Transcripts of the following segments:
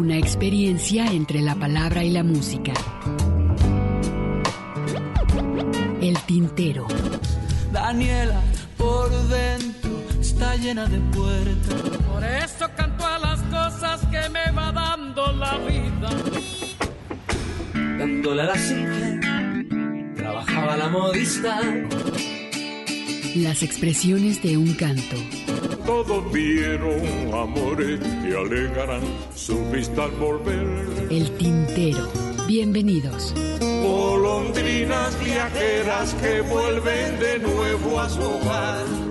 Una experiencia entre la palabra y la música. El tintero. Daniela, por dentro está llena de puertas. Por eso canto a las cosas que me va dando la vida. Dándole a la singe, trabajaba la modista. Las expresiones de un canto. Todos vieron amores que alegarán su vista al volver. El tintero. Bienvenidos. Golondrinas viajeras que vuelven de nuevo a su hogar.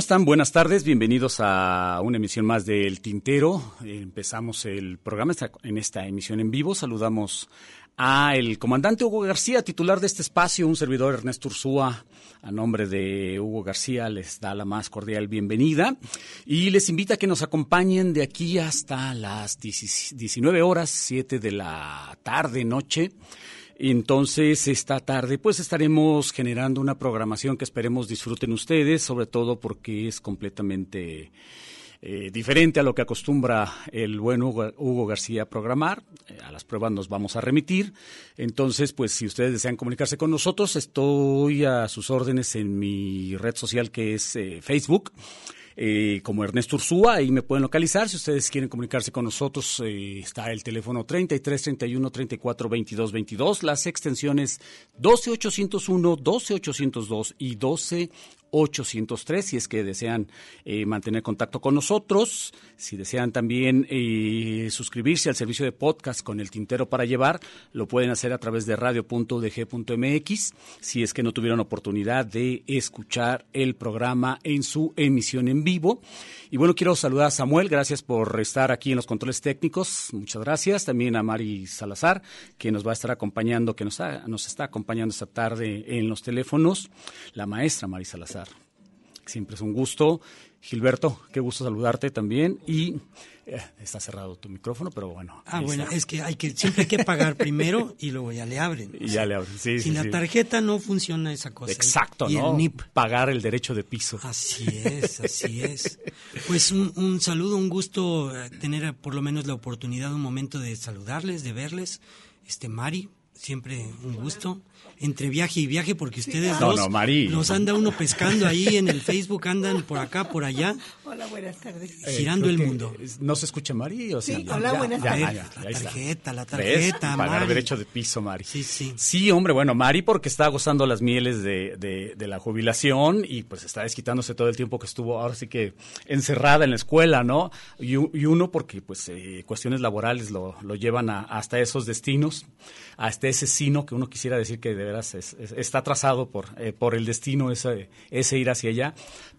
¿Cómo están? Buenas tardes, bienvenidos a una emisión más del Tintero. Empezamos el programa en esta emisión en vivo. Saludamos a el comandante Hugo García, titular de este espacio, un servidor Ernesto Ursúa. A nombre de Hugo García les da la más cordial bienvenida y les invita a que nos acompañen de aquí hasta las 19 horas, 7 de la tarde, noche. Entonces, esta tarde, pues estaremos generando una programación que esperemos disfruten ustedes, sobre todo porque es completamente eh, diferente a lo que acostumbra el buen Hugo, Hugo García programar. Eh, a las pruebas nos vamos a remitir. Entonces, pues si ustedes desean comunicarse con nosotros, estoy a sus órdenes en mi red social que es eh, Facebook eh, como Ernesto Ursúa, ahí me pueden localizar. Si ustedes quieren comunicarse con nosotros, eh, está el teléfono 33 31 34 22 22, las extensiones 12 801, 12 802 y 12 803 si es que desean eh, mantener contacto con nosotros, si desean también eh, suscribirse al servicio de podcast con el tintero para llevar, lo pueden hacer a través de radio.udg.mx si es que no tuvieron oportunidad de escuchar el programa en su emisión en vivo. Y bueno, quiero saludar a Samuel, gracias por estar aquí en los controles técnicos, muchas gracias. También a Mari Salazar, que nos va a estar acompañando, que nos, nos está acompañando esta tarde en los teléfonos, la maestra Mari Salazar. Siempre es un gusto. Gilberto, qué gusto saludarte también. Y eh, está cerrado tu micrófono, pero bueno. Ah, bueno, está. es que hay que siempre hay que pagar primero y luego ya le abren. Y ya le abren, sí, Sin sí, la sí. tarjeta no funciona esa cosa. Exacto, y ¿no? el NIP. Pagar el derecho de piso. Así es, así es. Pues un, un saludo, un gusto eh, tener eh, por lo menos la oportunidad, un momento de saludarles, de verles. Este Mari, siempre un gusto. Entre viaje y viaje, porque ustedes No, dos no, Mari. los anda uno pescando ahí en el Facebook, andan por acá, por allá, Hola, buenas tardes. Eh, girando el mundo. ¿No se escucha Mari? O sea, Sí, hola, ya- buenas ya- tardes. ya- La tarjeta, la ¿Ves? tarjeta, Pagar Mari. derecho de piso, Mari. Sí, sí. Sí, hombre, bueno, Mari porque está gozando las mieles de, de- de la jubilación y pues está desquitándose todo el tiempo que estuvo ahora sí que encerrada en la escuela, ¿no? Y, uno porque pues eh, cuestiones laborales lo, lo llevan a- hasta esos destinos, hasta ese sino que uno quisiera decir que de veras es- es- está trazado por, eh, por el destino ese, ese ir hacia allá.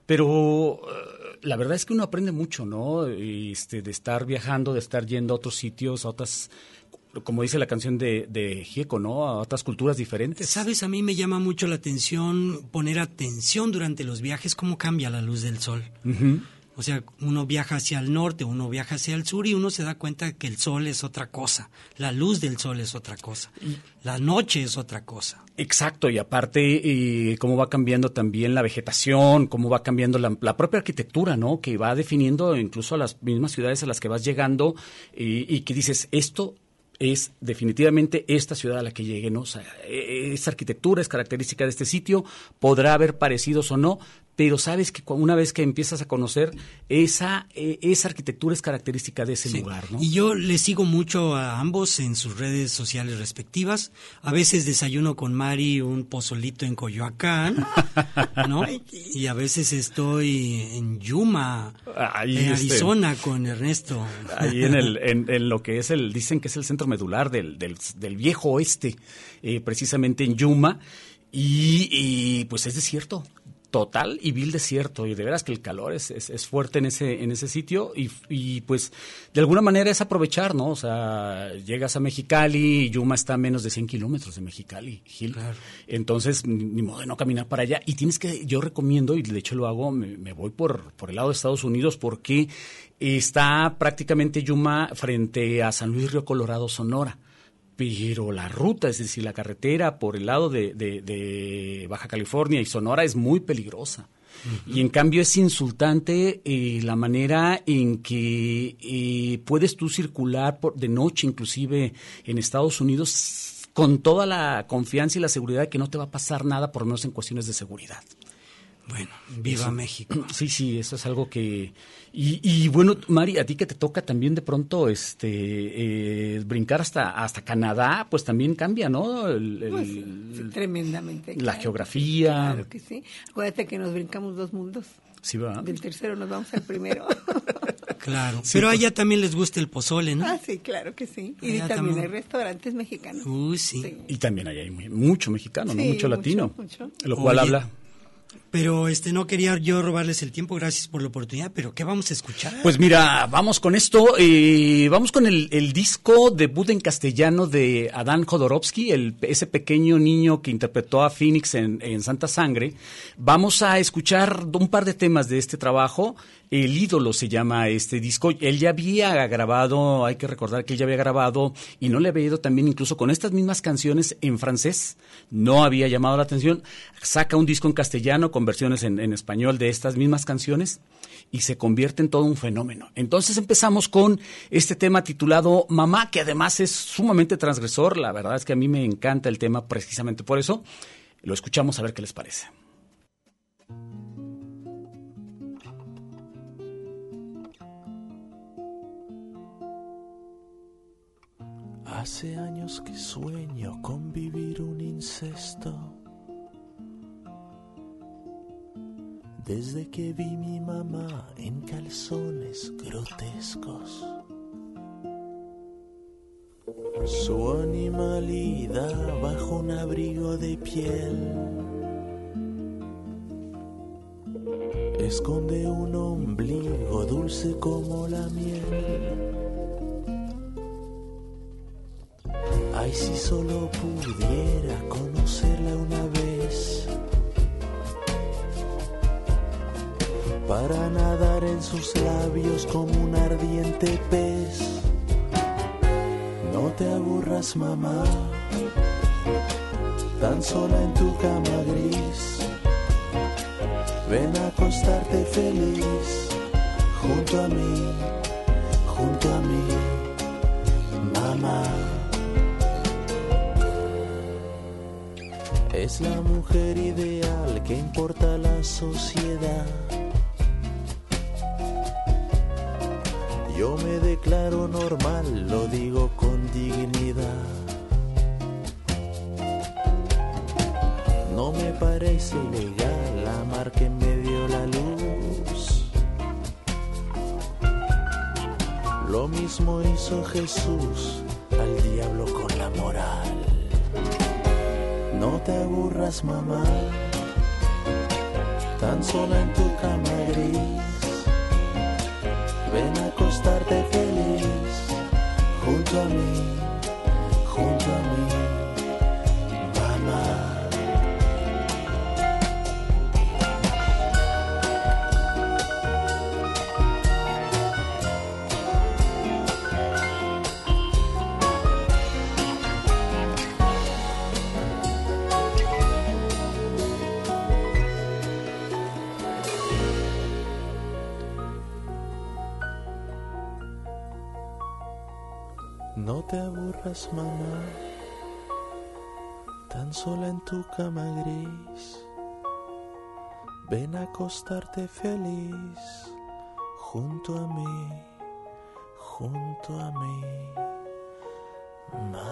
Pero eh, la verdad es que uno aprende mucho, ¿no? Este, de estar viajando, de estar yendo a otros sitios, a otras como dice la canción de, de Gieco, ¿no? A otras culturas diferentes. Sabes, a mí me llama mucho la atención poner atención durante los viajes cómo cambia la luz del sol. O sea, uno viaja hacia el norte, uno viaja hacia el sur y uno se da cuenta que el sol es otra cosa, la luz del sol es otra cosa, la noche es otra cosa. Exacto, y aparte eh, cómo va cambiando también la vegetación, cómo va cambiando la, propia arquitectura, ¿no? Que va definiendo incluso a las mismas ciudades a las que vas llegando eh, y que dices, esto es definitivamente esta ciudad a la que llegue, ¿no? O sea, e, esa arquitectura es característica de este sitio, podrá haber parecidos o no, pero sabes que una vez que empiezas a conocer esa, e, esa arquitectura es característica de ese lugar, ¿no? Y yo les sigo mucho a ambos en sus redes sociales respectivas. A veces desayuno con Mari un pozolito en Coyoacán, ¿no? y a veces estoy en Yuma, en este, Arizona con Ernesto. Ahí en, el, en, lo que es el, dicen que es el centro medular del, del, viejo oeste, eh, precisamente en Yuma. Y, y, pues es desierto total y vil desierto y de veras que el calor es, es, fuerte en ese en ese sitio y, y, pues de alguna manera es aprovechar no o sea llegas a Mexicali y Yuma está a menos de 100 kilómetros de Mexicali Gil. Entonces ni modo de no caminar para allá. Y tienes que yo recomiendo y de hecho lo hago me, me voy por por el lado de Estados Unidos porque está prácticamente Yuma frente a San Luis Río Colorado Sonora pero la ruta, es decir, la carretera por el lado de, Baja California y Sonora es muy peligrosa. Y en cambio es insultante eh, la manera en que eh, puedes tú circular por, de noche, inclusive en Estados Unidos, con toda la confianza y la seguridad de que no te va a pasar nada, por lo menos en cuestiones de seguridad. Bueno, viva México. Sí, sí, eso es algo que... Y, bueno, Mari, a ti que te toca también de pronto este eh, brincar hasta, hasta Canadá, pues también cambia, ¿no? Pues tremendamente. La geografía. Claro que sí. Acuérdate que nos brincamos dos mundos. Sí, va. Del tercero nos vamos al primero. claro. Pero a allá también les gusta el pozole, ¿no? Ah, sí, claro que sí. Y también, hay restaurantes mexicanos. Uy, sí. Y también hay mucho mexicano, ¿no? Mucho latino. Mucho. Lo cual habla pero este no quería yo robarles el tiempo, gracias por la oportunidad, pero ¿qué vamos a escuchar? Pues mira, vamos con esto, vamos con el, el, disco debut en castellano de Adán Jodorowsky, el, ese pequeño niño que interpretó a Phoenix en, en Santa Sangre. Vamos a escuchar un par de temas de este trabajo. El ídolo se llama este disco. Él ya había grabado, hay que recordar que él ya había grabado y no le había ido también incluso con estas mismas canciones en francés. No había llamado la atención. Saca un disco en castellano con versiones en, español de estas mismas canciones y se convierte en todo un fenómeno. Entonces empezamos con este tema titulado Mamá, que además es sumamente transgresor. La verdad es que a mí me encanta el tema precisamente por eso. Lo escuchamos a ver qué les parece. Hace años que sueño con vivir un incesto. Desde que vi mi mamá en calzones grotescos. Su animalidad bajo un abrigo de piel. Esconde un ombligo dulce como la miel Ay, si solo pudiera conocerla una vez. Para nadar en sus labios como un ardiente pez. No te aburras, mamá, tan sola en tu cama gris. Ven a acostarte feliz junto a mí, junto a mí, Es la mujer ideal que importa la sociedad. Yo me declaro normal, lo digo con dignidad. No me parece legal amar que me dio la luz. Lo mismo hizo Jesús No te aburras, mamá, tan sola en tu cama gris. Ven a acostarte feliz junto a mí, mamá, tan sola en tu cama gris. Ven a acostarte feliz junto a mí, junto a mí, mamá.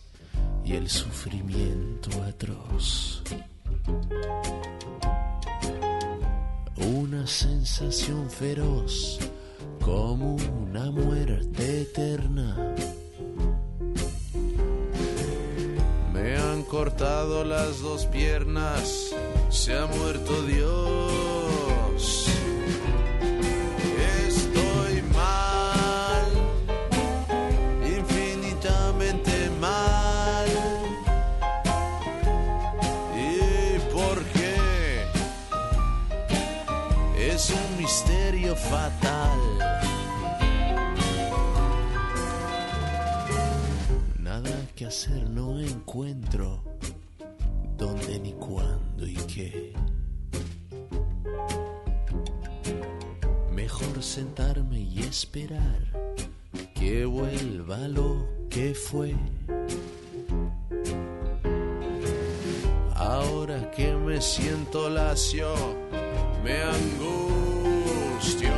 el sufrimiento atroz. Una sensación feroz como una muerte eterna. Me han cortado las dos piernas, se ha muerto Dios No encuentro dónde ni cuándo y qué. Mejor sentarme y esperar que vuelva lo que fue. Ahora que me siento lacio, me angustia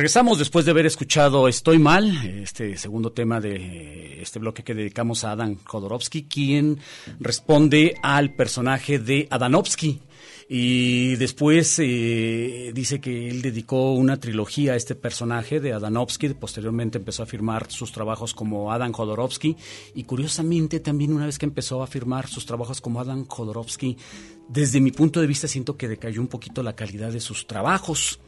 Regresamos después de haber escuchado Estoy Mal, este segundo tema de este bloque que dedicamos a Adam Jodorowsky, quien responde al personaje de Adanovsky. Y después eh, dice que él dedicó una trilogía a este personaje de Adanovsky, posteriormente empezó a firmar sus trabajos como Adam Jodorowsky y curiosamente también una vez que empezó a firmar sus trabajos como Adam Jodorowsky, desde mi punto de vista siento que decayó un poquito la calidad de sus trabajos.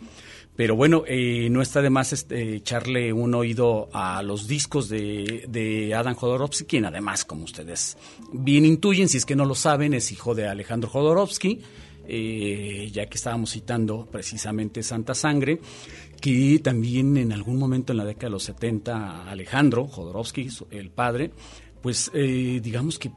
Pero bueno, eh, no está de más este, echarle un oído a los discos de, de, Adam Jodorowsky, quien además, como ustedes bien intuyen, si es que no lo saben, es hijo de Alejandro Jodorowsky, eh, ya que estábamos citando precisamente Santa Sangre, que también en algún momento en la década de los 70, Alejandro Jodorowsky, el padre, pues eh, digamos que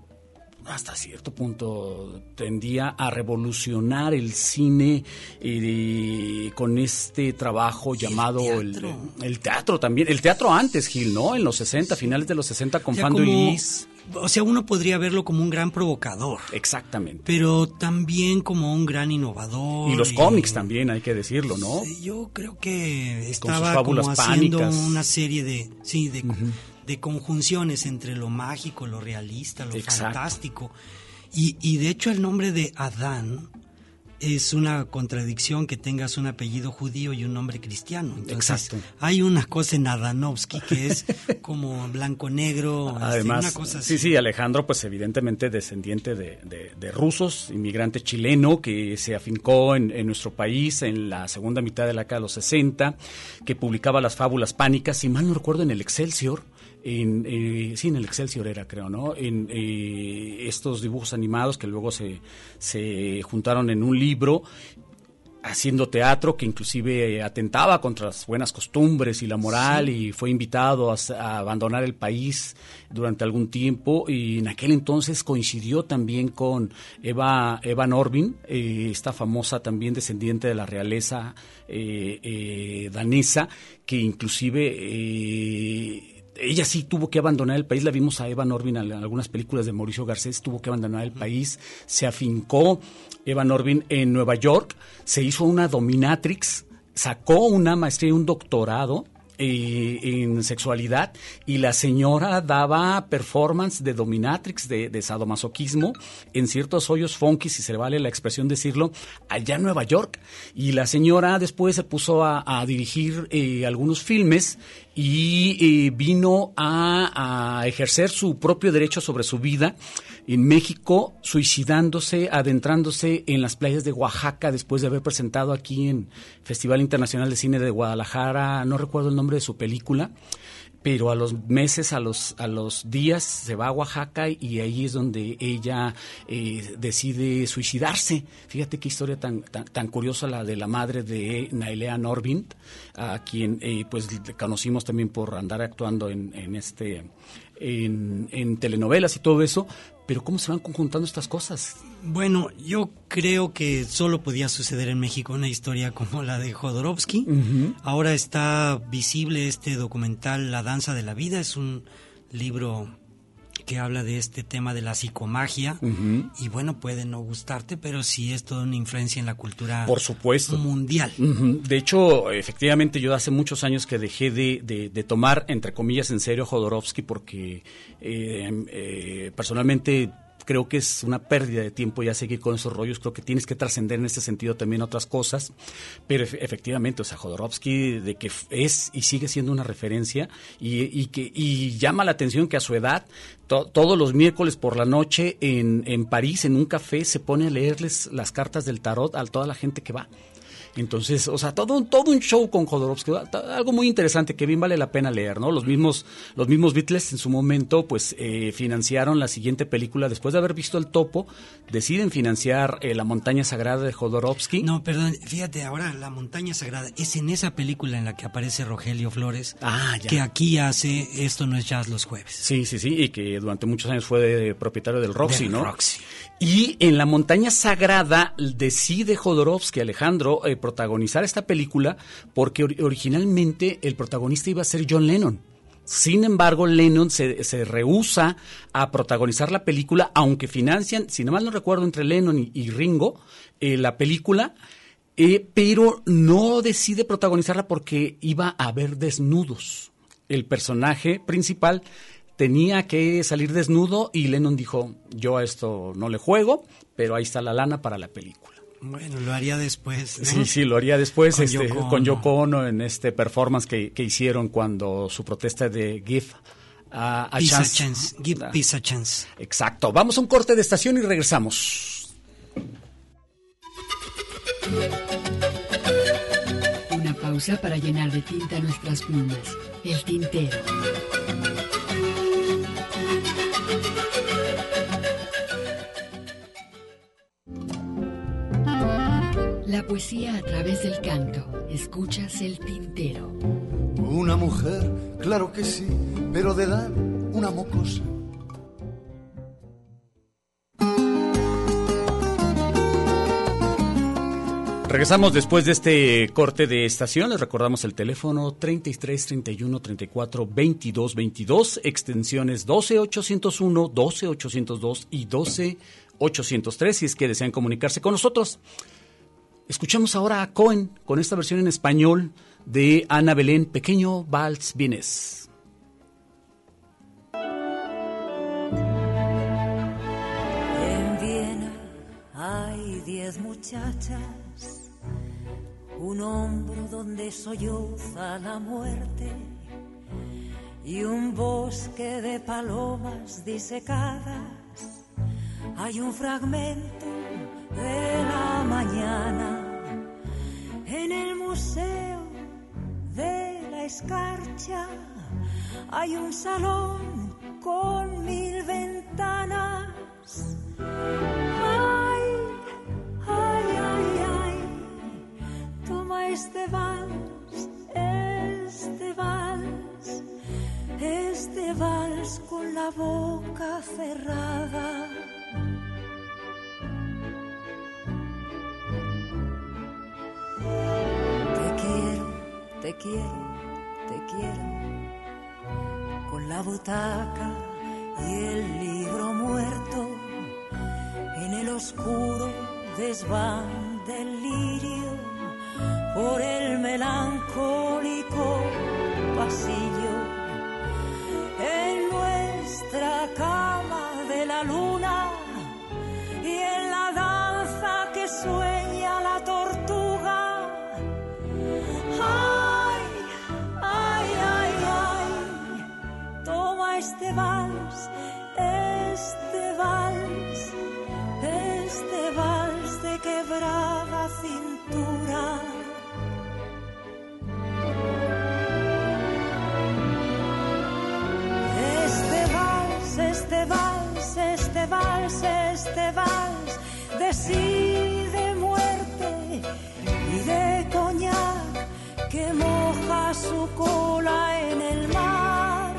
hasta cierto punto tendía a revolucionar el cine eh, con este trabajo llamado el teatro? también, el teatro antes, Gil, ¿no? En los 60, finales de los 60 con Fando y O sea, uno podría verlo como un gran provocador. Exactamente. Pero también como un gran innovador. Y los cómics también, hay que decirlo, ¿no? Yo creo que estaba como haciendo una serie de, sí, de, de conjunciones entre lo mágico, lo realista, lo fantástico. Y, y, de hecho el nombre de Adán es una contradicción que tengas un apellido judío y un nombre cristiano. Entonces, Exacto. hay una cosa en Adanovsky que es como blanco-negro, este, Además, una cosa sí, sí, Alejandro, pues evidentemente descendiente de, de, de rusos, inmigrante chileno que se afincó en, en, nuestro país en la segunda mitad de la década de los 60, que publicaba las fábulas pánicas, si mal no recuerdo, en el Excelsior en, eh, sí, en el Excelsior era, creo, ¿no? En eh, estos dibujos animados que luego se, se juntaron en un libro haciendo teatro que inclusive atentaba contra las buenas costumbres y la moral sí. y fue invitado a, a, abandonar el país durante algún tiempo y en aquel entonces coincidió también con Eva, Eva Norbin, eh, esta famosa también descendiente de la realeza eh, eh, danesa que inclusive ella sí tuvo que abandonar el país, la vimos a Eva Norbin en algunas películas de Mauricio Garcés, tuvo que abandonar el país, se afincó Eva Norbin en Nueva York, se hizo una dominatrix, sacó una maestría y un doctorado en sexualidad y la señora daba performance de dominatrix, de, sadomasoquismo en ciertos hoyos funky, si se vale la expresión decirlo, allá en Nueva York. Y la señora después se puso a, dirigir eh, algunos filmes y eh, vino a, ejercer su propio derecho sobre su vida en México, suicidándose, adentrándose en las playas de Oaxaca después de haber presentado aquí en Festival Internacional de Cine de Guadalajara, no recuerdo el nombre de su película, pero a los meses, a los, a los días se va a Oaxaca y ahí es donde ella eh, decide suicidarse. Fíjate qué historia tan, tan, tan, curiosa la de la madre de Nailea Norbint, a quien eh, pues conocimos también por andar actuando en, en este en, en, telenovelas y todo eso, pero ¿cómo se van conjuntando estas cosas? Bueno, yo creo que solo podía suceder en México una historia como la de Jodorowsky. Uh -huh. Ahora está visible este documental La danza de la vida, es un libro que habla de este tema de la psicomagia uh -huh. y bueno puede no gustarte pero sí es toda una influencia en la cultura por supuesto mundial uh -huh. de hecho efectivamente yo hace muchos años que dejé de, de, de tomar entre comillas en serio Jodorowsky porque eh, eh, personalmente creo que es una pérdida de tiempo ya seguir con esos rollos, creo que tienes que trascender en ese sentido también otras cosas, pero efectivamente, o sea, Jodorowsky de que es y sigue siendo una referencia y, y que y llama la atención que a su edad to, todos los miércoles por la noche en, en París, en un café, se pone a leerles las cartas del tarot a toda la gente que va. Entonces, o sea, todo, todo un show con Jodorowsky, algo muy interesante que bien vale la pena leer, ¿no? Los mismos, los mismos Beatles en su momento, pues, eh, financiaron la siguiente película. Después de haber visto El Topo, deciden financiar eh, La Montaña Sagrada de Jodorowsky. No, perdón, fíjate, ahora La Montaña Sagrada es en esa película en la que aparece Rogelio Flores, ah, que aquí hace Esto no es jazz los jueves. Sí, sí, sí, y que durante muchos años fue de, de propietario del Roxy, del ¿no? Roxy. Y en La Montaña Sagrada decide Jodorowsky, Alejandro, eh, protagonizar esta película porque or originalmente el protagonista iba a ser John Lennon. Sin embargo, Lennon se, se rehúsa a protagonizar la película, aunque financian, si no mal no recuerdo, entre Lennon y, y Ringo, eh, la película eh, pero no decide protagonizarla porque iba a haber desnudos. El personaje principal tenía que salir desnudo y Lennon dijo, yo a esto no le juego, pero ahí está la lana para la película. Bueno, lo haría después. Sí, sí, lo haría después con, este, Yoko, con Yoko Ono en este performance que, que, hicieron cuando su protesta de Give a, a peace chance. A chance. Give peace a chance. Exacto. Vamos a un corte de estación y regresamos. Una pausa para llenar de tinta nuestras plumas. El tintero. La poesía a través del canto. Escuchas el tintero. Una mujer, claro que sí, pero de edad una mocosa. Regresamos después de este corte de estación. Les recordamos el teléfono 33 31 34 22 22, extensiones 12 801, 12 802 y 12 803 si es que desean comunicarse con nosotros. Escuchamos ahora a Cohen con esta versión en español de Ana Belén, Pequeño Vals Vienes. Muchachas, un hombro donde solloza la muerte y un bosque de palomas disecadas. Hay un fragmento de la mañana en el museo de la escarcha hay un salón con mil ventanas. Ay, ay, ay, ay, toma este vals, este vals, este vals con la boca cerrada. Te quiero, te quiero, te quiero. Con la butaca y el libro muerto en el oscuro desván del lirio por el melancólico sí, de muerte y de coñac que moja su cola en el mar.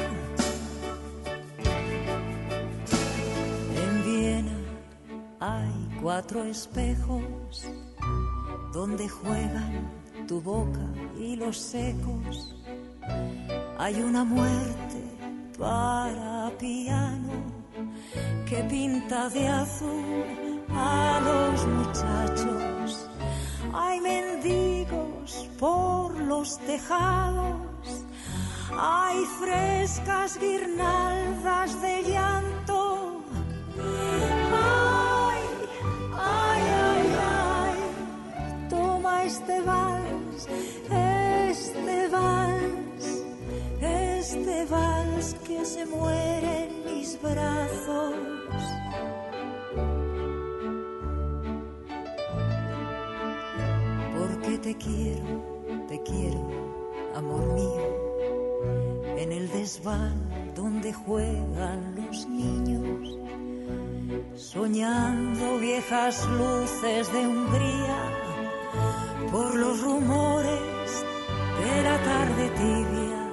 En Viena hay cuatro espejos donde juegan tu boca y los secos. Hay una muerte para piano que pinta de azul a los muchachos. Hay mendigos por los tejados, hay frescas guirnaldas de llanto. Ay, ay, ay, ay, toma este vals, este vals, este vals que se muere en mis brazos. Porque te quiero, te quiero, amor mío, en el desván donde juegan los niños, soñando viejas luces de Hungría por los rumores de la tarde tibia,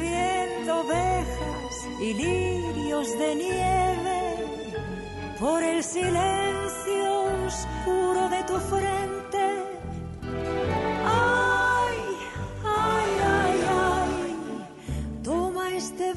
viendo ovejas y lirios de nieve por el silencio oscuro de tu frente. Este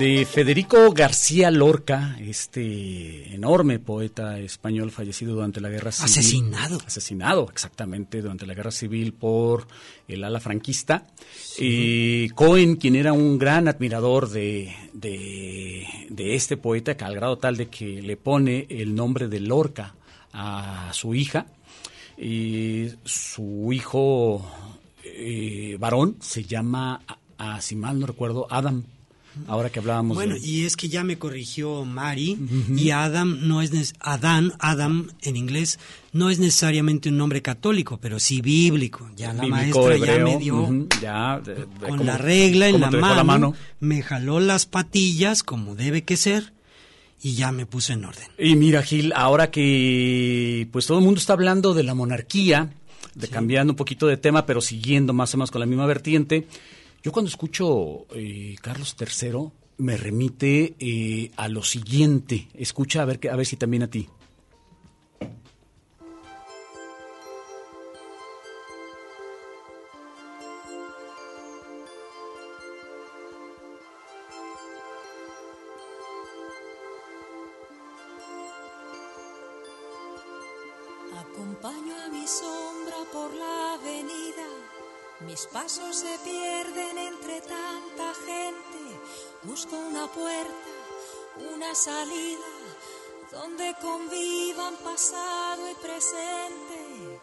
de Federico García Lorca, este enorme poeta español fallecido durante la guerra civil. Asesinado. Asesinado, exactamente, durante la guerra civil por el ala franquista. Y Cohen, quien era un gran admirador de, de, de este poeta, que al grado tal de que le pone el nombre de Lorca a su hija. Y su hijo eh, varón se llama, a- a- si mal no recuerdo, Adam. Ahora que hablábamos Bueno, de... y es que ya me corrigió Mari, y Adam no es Adán, Adam en inglés, no es necesariamente un nombre católico, pero sí bíblico. Ya la Bíblico, maestra ya me dio ujú, ya, de- de con la regla en la mano, me jaló las patillas como debe que ser y ya me puso en orden. Y mira, Gil, ahora que pues todo el mundo está hablando de la monarquía, de cambiando un poquito de tema, pero siguiendo más o menos con la misma vertiente, yo cuando escucho eh, Carlos III me remite eh, a lo siguiente. Escucha a ver, a ver si también a ti. Se pierden entre tanta gente. Busco una puerta, una salida, donde convivan pasado y presente.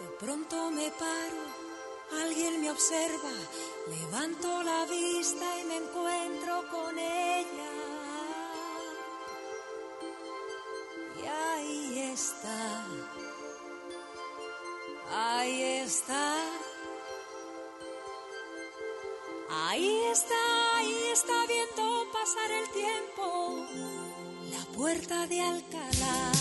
De pronto me paro, alguien me observa, levanto la vista y me encuentro con ella. Y ahí está, ahí está. Ahí está, ahí está viendo pasar el tiempo, la puerta de Alcalá.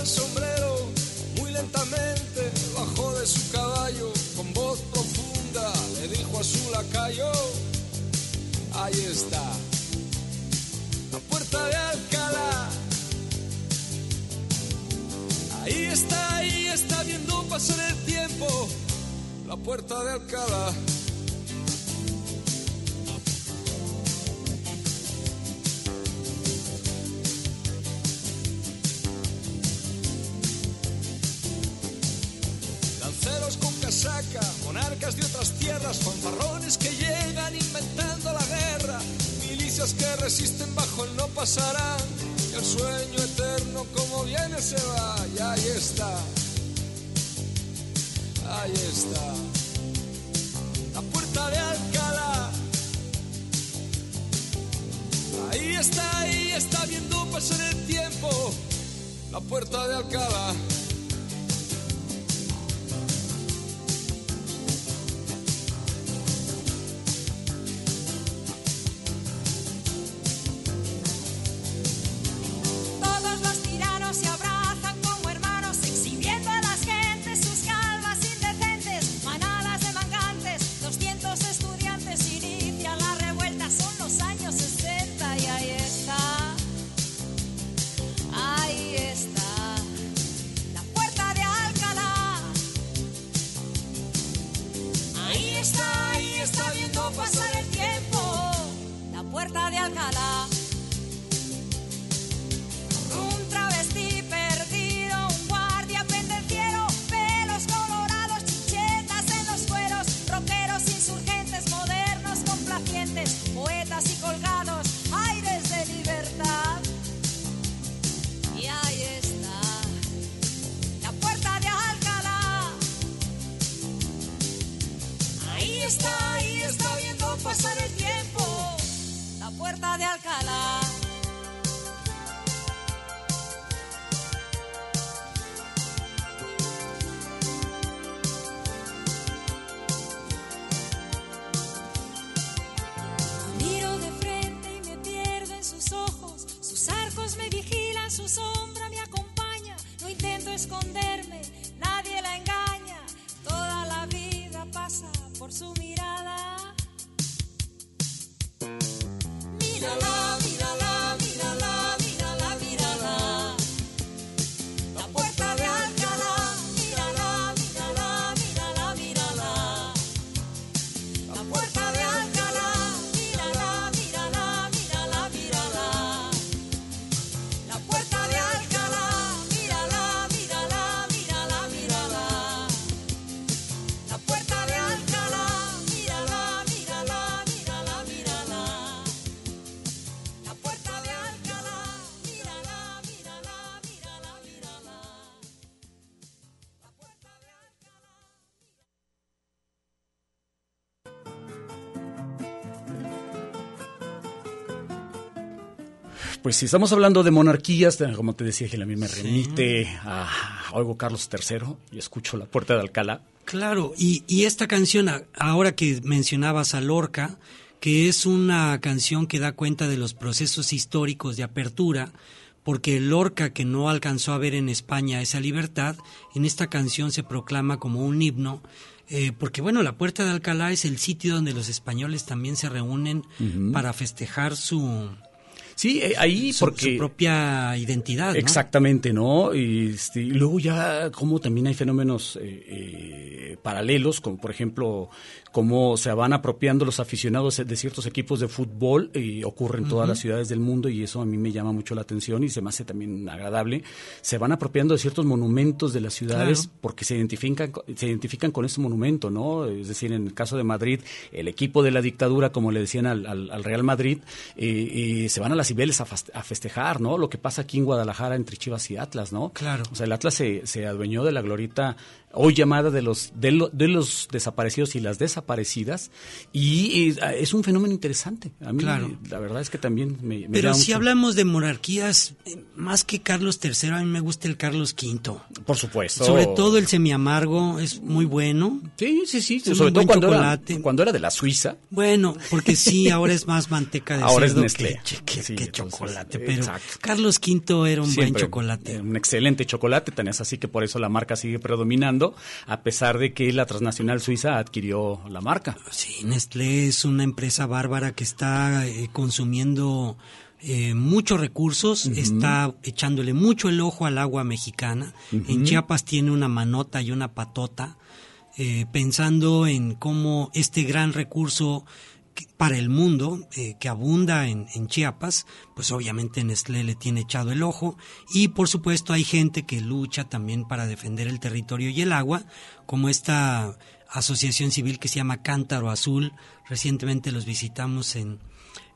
El sombrero muy lentamente bajó de su caballo con voz profunda le dijo a su lacayo ahí está la puerta de Alcalá. Ahí está ahí está viendo pasar el tiempo la puerta de Alcalá otras tierras, fanfarrones que llegan inventando la guerra, milicias que resisten bajo el no pasarán, y el sueño eterno como viene se va, y ahí está, ahí está, la puerta de Alcalá, ahí está, ahí está viendo pasar el tiempo, la puerta de Alcalá. Pues si estamos hablando de monarquías, como te decía, que a mí me remite a oigo Carlos III y escucho la puerta de Alcalá. Claro, y, y esta canción, ahora que mencionabas a Lorca, que es una canción que da cuenta de los procesos históricos de apertura, porque Lorca, que no alcanzó a ver en España esa libertad, en esta canción se proclama como un himno, eh, porque bueno, la Puerta de Alcalá es el sitio donde los españoles también se reúnen para festejar su, Sí, eh, ahí su, porque su propia identidad. ¿no? Exactamente, ¿no? Y, este, y luego ya como también hay fenómenos eh, eh, paralelos, como por ejemplo cómo se van apropiando los aficionados de ciertos equipos de fútbol y ocurre en todas las ciudades del mundo y eso a mí me llama mucho la atención y se me hace también agradable. Se van apropiando de ciertos monumentos de las ciudades Claro. porque se identifican se identifican con ese monumento, ¿no? Es decir, en el caso de Madrid, el equipo de la dictadura, como le decían al, al- al Real Madrid, eh, eh, se van a las Cibeles a, fast- a festejar, ¿no? Lo que pasa aquí en Guadalajara entre Chivas y Atlas, ¿no? Claro. O sea, el Atlas se, se adueñó de la glorita hoy llamada de los de, lo- de los desaparecidos y las desaparecidas y, eh, es un fenómeno interesante. A mí Claro. la verdad es que también me, me Pero si mucho. hablamos de monarquías, más que Carlos III, a mí me gusta el Carlos V. Por supuesto. Sobre todo el semiamargo es muy bueno. Sí, sí, sí. Es Sobre todo buen cuando era, chocolate. cuando era de la Suiza. Bueno, porque sí, ahora es más manteca de Ahora es cerdo Nestlé. que, que- Sí, que entonces, chocolate. Pero exacto. Carlos V era un buen Siempre, chocolate. eh, Un excelente chocolate, tan es así que por eso la marca sigue predominando, a pesar de que la transnacional suiza adquirió la marca. Sí, Nestlé es una empresa bárbara que está eh, consumiendo eh, muchos recursos, está echándole mucho el ojo al agua mexicana. En. Chiapas tiene una manota y una patota, eh, pensando en cómo este gran recurso para el mundo eh, que abunda en, en Chiapas, pues obviamente Nestlé le tiene echado el ojo y por supuesto hay gente que lucha también para defender el territorio y el agua, como esta asociación civil que se llama Cántaro Azul. Recientemente los visitamos en,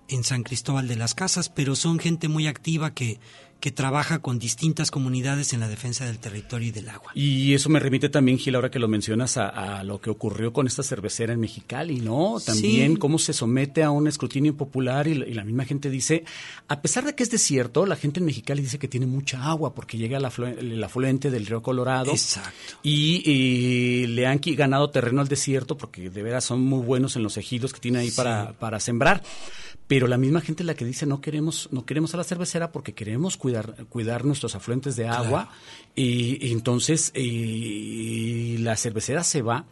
en San Cristóbal de las Casas, pero son gente muy activa que, que trabaja con distintas comunidades en la defensa del territorio y del agua. Y eso me remite también, Gil, ahora que lo mencionas, a, a lo que ocurrió con esta cervecera en Mexicali, ¿no? También Sí. cómo se somete a un escrutinio popular y, la- y la misma gente dice, a pesar de que es desierto, la gente en Mexicali dice que tiene mucha agua porque llega aflu- el afluente del río Colorado. Exacto. Y, y le han ganado terreno al desierto porque de veras son muy buenos en los ejidos que tiene ahí Sí. para, para sembrar. Pero la misma gente es la que dice no queremos, no queremos a la cervecera porque queremos cuidar, cuidar nuestros afluentes de agua. Y, y entonces y la cervecera se va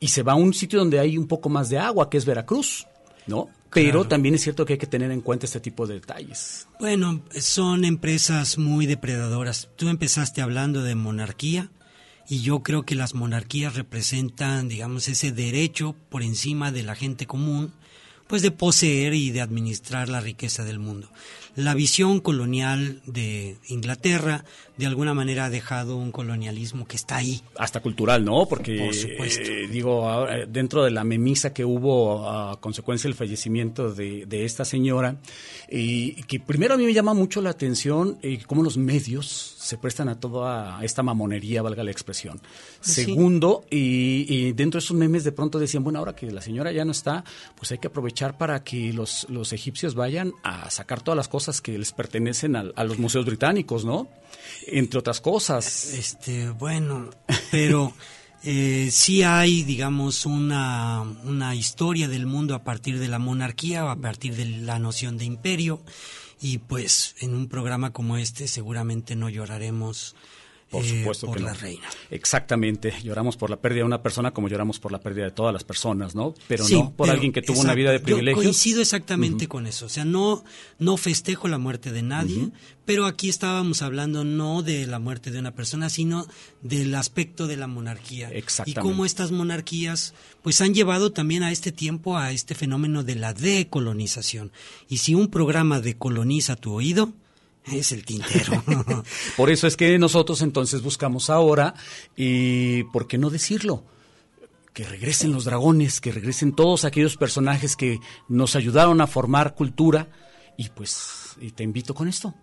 y se va a un sitio donde hay un poco más de agua, que es Veracruz, ¿no? Pero Claro. también es cierto que hay que tener en cuenta este tipo de detalles. Bueno, son empresas muy depredadoras. Tú empezaste hablando de monarquía y yo creo que las monarquías representan, digamos, ese derecho por encima de la gente común, pues de poseer y de administrar la riqueza del mundo. La visión colonial de Inglaterra de alguna manera ha dejado un colonialismo que está ahí. hasta cultural, ¿no? Porque, Por supuesto. eh, digo, ahora, dentro de la memisa que hubo a consecuencia del fallecimiento de, de esta señora, y que primero a mí me llama mucho la atención eh, cómo los medios se prestan a toda esta mamonería, valga la expresión. Sí. Segundo, y, y dentro de esos memes de pronto decían, bueno, ahora que la señora ya no está, pues hay que aprovechar para que los, los egipcios vayan a sacar todas las cosas que les pertenecen al- a los museos británicos, ¿no? Entre otras cosas. Este, bueno, pero eh, sí hay, digamos, una, una historia del mundo a partir de la monarquía a partir de la noción de imperio. y pues en un programa como este seguramente no lloraremos por eh, supuesto por que la no. reina. Exactamente, lloramos por la pérdida de una persona como lloramos por la pérdida de todas las personas, ¿no? Pero Sí, no por pero- alguien que tuvo exacto. una vida de Yo privilegios. coincido exactamente con eso. O sea, no, no festejo la muerte de nadie, pero aquí estábamos hablando no de la muerte de una persona, sino del aspecto de la monarquía. Y Exactamente. cómo estas monarquías pues han llevado también a este tiempo a este fenómeno de la decolonización. Y si un programa decoloniza tu oído, es el tintero. Por eso es que nosotros entonces buscamos ahora y ¿por qué no decirlo? Que regresen los dragones, que regresen todos aquellos personajes que nos ayudaron a formar cultura y pues y te invito con esto.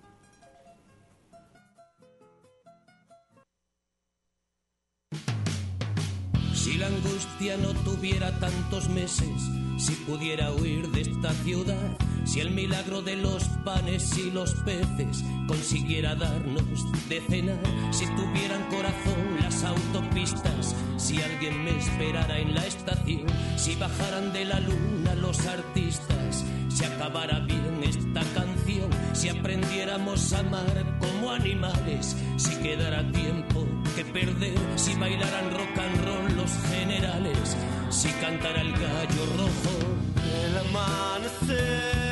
No tuviera tantos meses, si pudiera huir de esta ciudad, si el milagro de los panes y los peces consiguiera darnos de cenar, si tuvieran corazón las autopistas, si alguien me esperara en la estación, si bajaran de la luna los artistas, si acabara bien esta canción, si aprendiéramos a amar como animales, si quedara tiempo que perder, si bailaran rock and roll los generales, si cantara el gallo rojo. El amanecer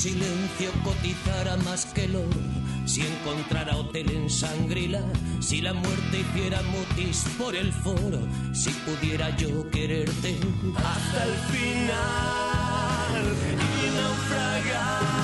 silencio cotizara más que el oro, si encontrara hotel en Sangrila, si la muerte hiciera mutis por el foro, si pudiera yo quererte hasta el final y naufragar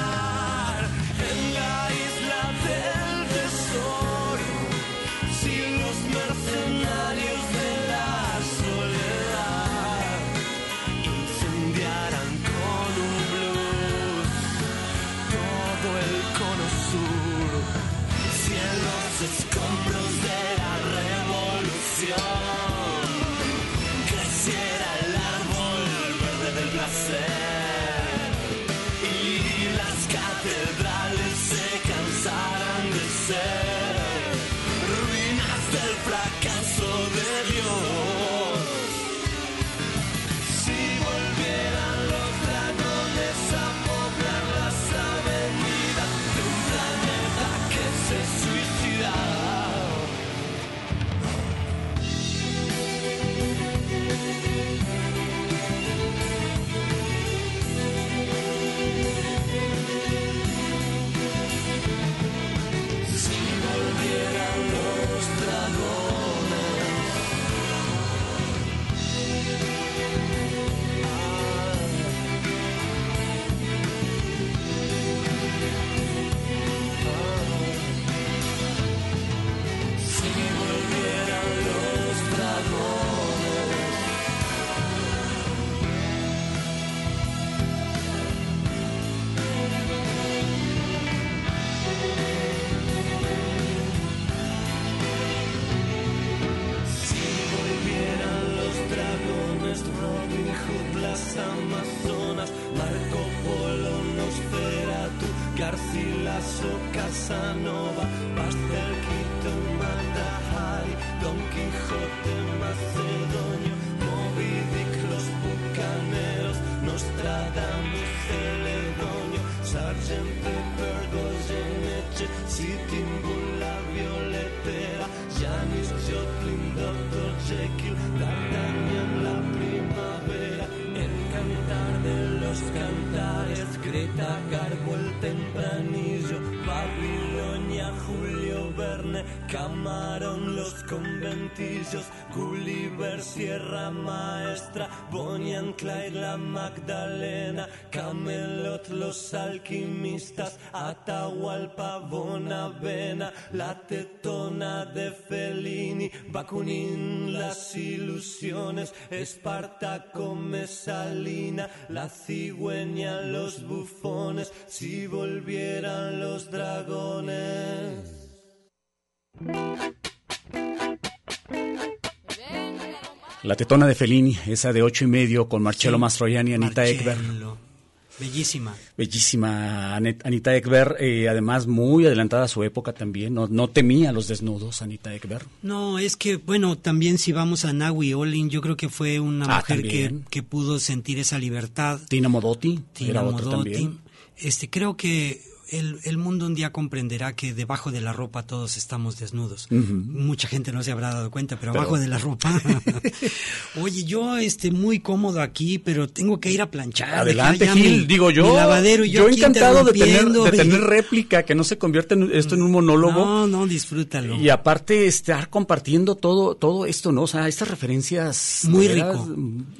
alquimistas, Atahualpa, Bonavena, la tetona de Fellini, Bakunin, las ilusiones, Espartaco, Mesalina, la cigüeña, los bufones, si volvieran los dragones. La tetona de Fellini, esa de ocho y medio con Marcello Sí. Mastroianni y Anita Marcello. Ekberg. Bellísima. Bellísima Anita Ekberg, eh, además muy adelantada a su época también. No, no temía los desnudos, Anita Ekberg. No, es que, bueno, también si vamos a Nahui Olin, yo creo que fue una Ah, mujer que, que pudo sentir esa libertad. Tina Modotti, Tina era otra Modotti. también. Este, creo que el, el mundo un día comprenderá que debajo de la ropa todos estamos desnudos. Mucha gente no se habrá dado cuenta, pero, Pero- abajo de la ropa. Oye, yo este muy cómodo aquí, pero tengo que ir a planchar. Adelante, Gil. mi- Digo yo, lavadero y yo, yo encantado de tener, de tener réplica, que no se convierta en, esto en un monólogo. No, no, disfrútalo. Y aparte estar compartiendo todo todo esto, ¿no? O sea, estas referencias. Muy rico.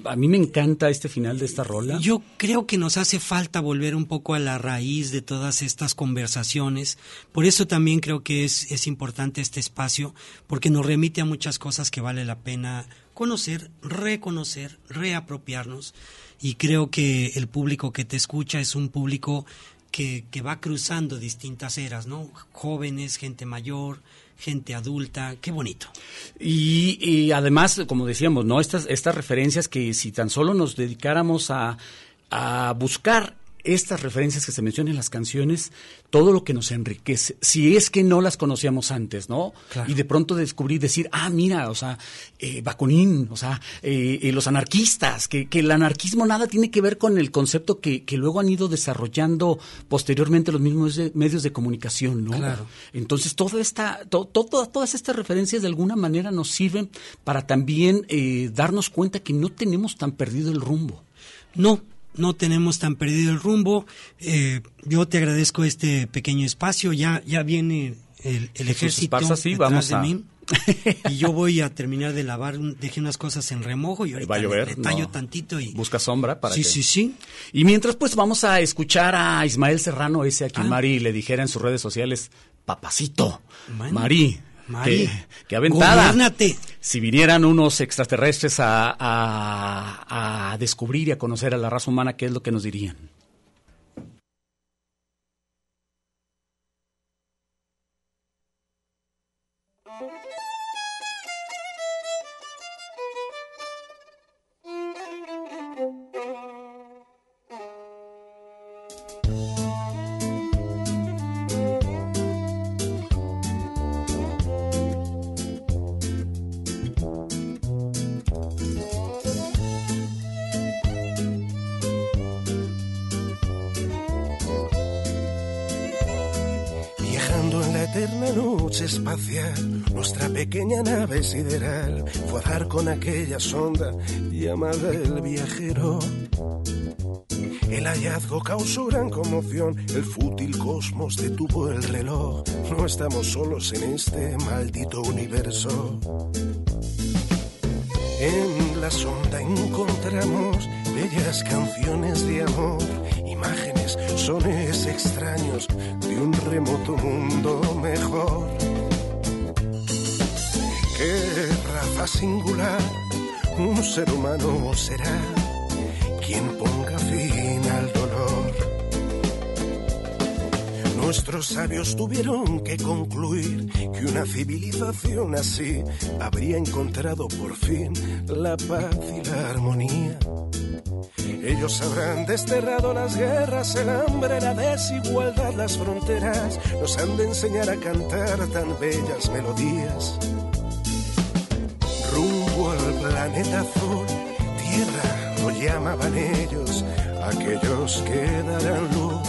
A mí me encanta este final de esta rola. Yo creo que nos hace falta volver un poco a la raíz de todas estas conversaciones. Por eso también creo que es, es importante este espacio, porque nos remite a muchas cosas que vale la pena conocer, reconocer, reapropiarnos. Y creo que el público que te escucha es un público que, que va cruzando distintas eras, ¿no? Jóvenes, gente mayor, gente adulta. Qué bonito. Y, y además, como decíamos, ¿no? Estas, estas referencias que si tan solo nos dedicáramos a, a buscar estas referencias que se mencionan en las canciones, todo lo que nos enriquece, si es que no las conocíamos antes, ¿no? Claro. Y de pronto descubrir, decir, ah, mira, o sea, eh, Bakunin, o sea, eh, eh, los anarquistas, que, que el anarquismo nada tiene que ver con el concepto que, que luego han ido desarrollando posteriormente los mismos de- medios de comunicación, ¿no? Claro. Entonces, toda esta, to- to- todas estas referencias de alguna manera nos sirven para también eh, darnos cuenta que no tenemos tan perdido el rumbo. No, no tenemos tan perdido el rumbo. Eh, yo te agradezco este pequeño espacio. Ya, ya viene el, el ejército Esparza, sí, vamos de a- mí. y yo voy a terminar de lavar, dejé unas cosas en remojo y ahorita Va a llover, le, tallo no. tantito y Busca sombra para Sí, que... sí, sí. Y mientras, pues, vamos a escuchar a Ismael Serrano, ese a quien Ah. Mari le dijera en sus redes sociales, papacito, Mari, Mari, que aventada. Si vinieran unos extraterrestres a, a, a descubrir y a conocer a la raza humana, ¿qué es lo que nos dirían? Nuestra pequeña nave sideral fue a dar con aquella sonda llamada el viajero. El hallazgo causó gran conmoción, el fútil cosmos detuvo el reloj. No estamos solos en este maldito universo. En la sonda encontramos bellas canciones de amor, imágenes, sones extraños de un remoto mundo mejor. Qué raza singular, un ser humano será quien ponga fin al dolor. Nuestros sabios tuvieron que concluir que una civilización así habría encontrado por fin la paz y la armonía. Ellos habrán desterrado las guerras, el hambre, la desigualdad, las fronteras. Nos han de enseñar a cantar tan bellas melodías. Al planeta azul, tierra lo llamaban ellos, aquellos que darán luz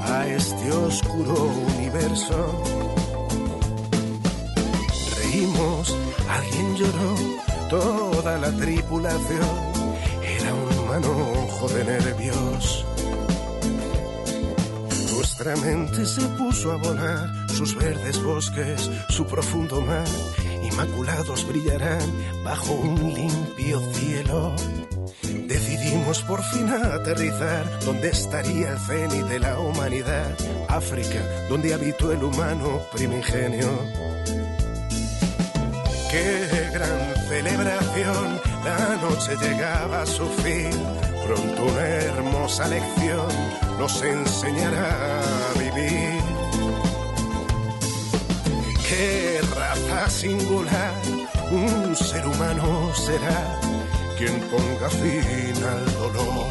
a este oscuro universo. Reímos, alguien lloró, toda la tripulación era un manojo de nervios. nuestra mente se puso a volar, sus verdes bosques, su profundo mar, inmaculados brillarán bajo un limpio cielo. Decidimos por fin aterrizar donde estaría el cenit de la humanidad, África, donde habitó el humano primigenio. Qué gran celebración, la noche llegaba a su fin, pronto una hermosa lección nos enseñará a vivir. Qué singular, un ser humano será quien ponga fin al dolor.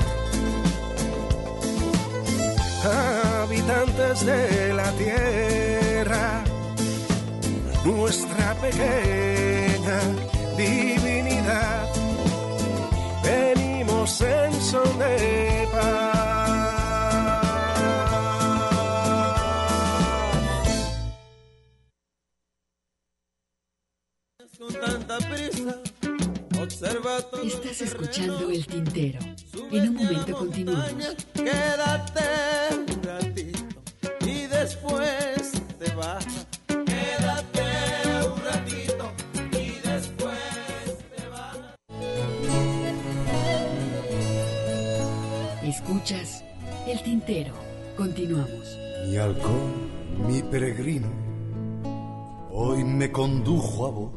Habitantes de la tierra, nuestra pequeña divinidad, venimos en son Estás escuchando El Tintero. En un momento continuamos. Quédate un ratito y después te vas. Quédate un ratito y después te vas. Escuchas El Tintero. Continuamos. Mi halcón, mi peregrino, hoy me condujo a vos.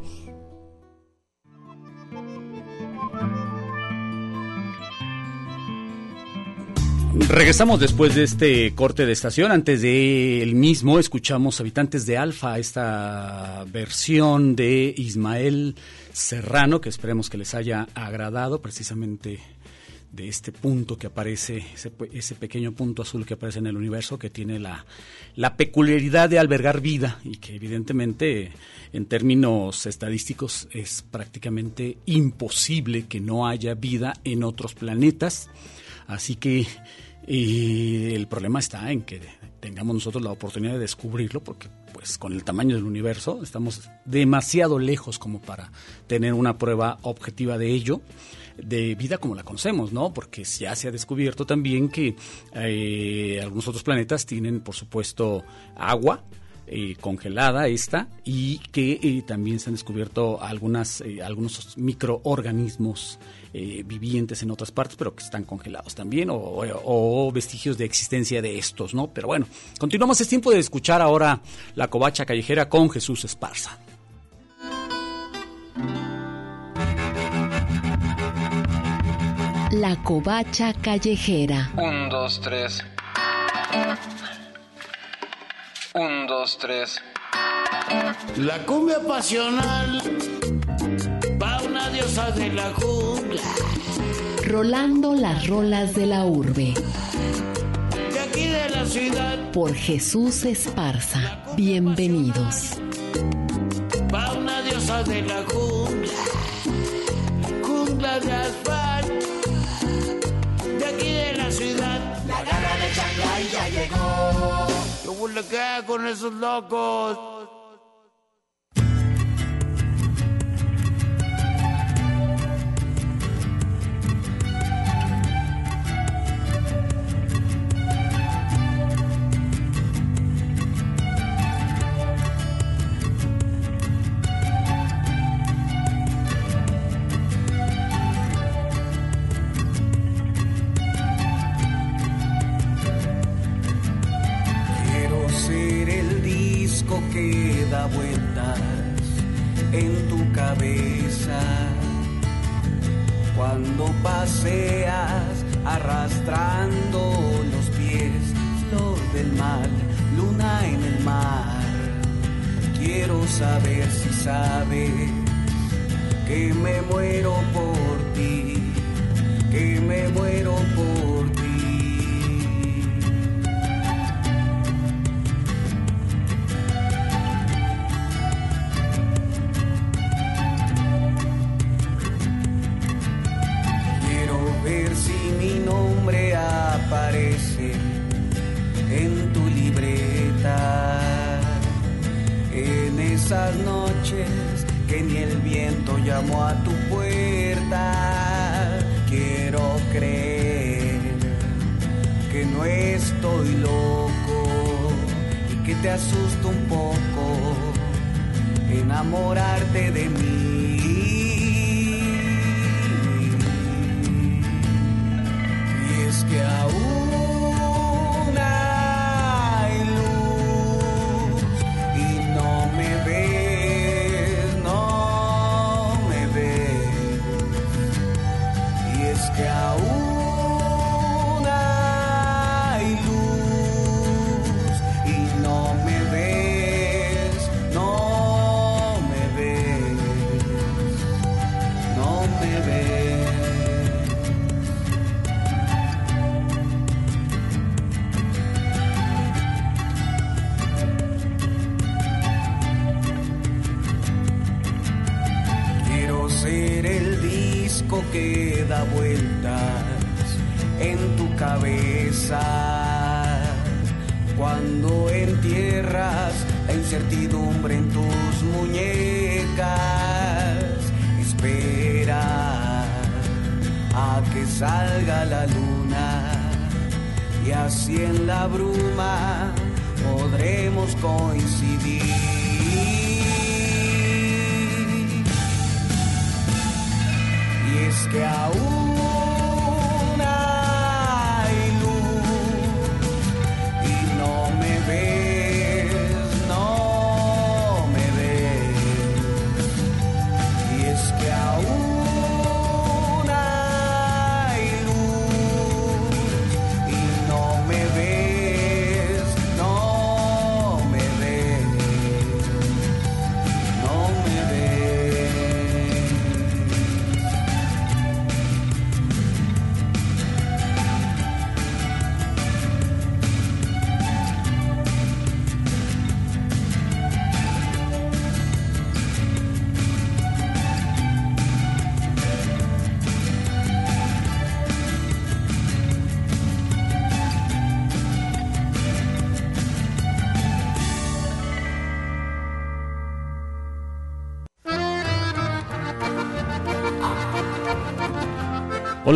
Regresamos después de este corte de estación. Antes de el mismo, escuchamos Habitantes de Alfa, esta versión de Ismael Serrano, que esperemos que les haya agradado precisamente de este punto que aparece, ese, ese, pequeño punto azul que aparece en el universo, que tiene la, la peculiaridad de albergar vida y que evidentemente en términos estadísticos es prácticamente imposible que no haya vida en otros planetas. Así que y el problema está en que tengamos nosotros la oportunidad de descubrirlo, porque pues con el tamaño del universo estamos demasiado lejos como para tener una prueba objetiva de ello de vida como la conocemos, ¿no? Porque ya se ha descubierto también que eh, algunos otros planetas tienen, por supuesto, agua, eh, congelada esta y que eh, también se han descubierto algunas, eh, algunos microorganismos eh, vivientes en otras partes, pero que están congelados también, o, o, o, vestigios de existencia de estos, ¿no? Pero bueno, continuamos, es tiempo de escuchar ahora la covacha callejera con Jesús Esparza. La covacha callejera. Un, dos, tres. Un, dos, tres. La cumbia pasional diosa de la jungla. Rolando las rolas de la urbe. De aquí de la ciudad. Por Jesús Esparza. Bienvenidos. Va una diosa de la jungla. Jungla de asfalto. De aquí de la ciudad. La garra de Shanghai ya llegó. ¿Cómo le queda con esos locos? Saber si sabes que me muero por ti, que me muero por ti.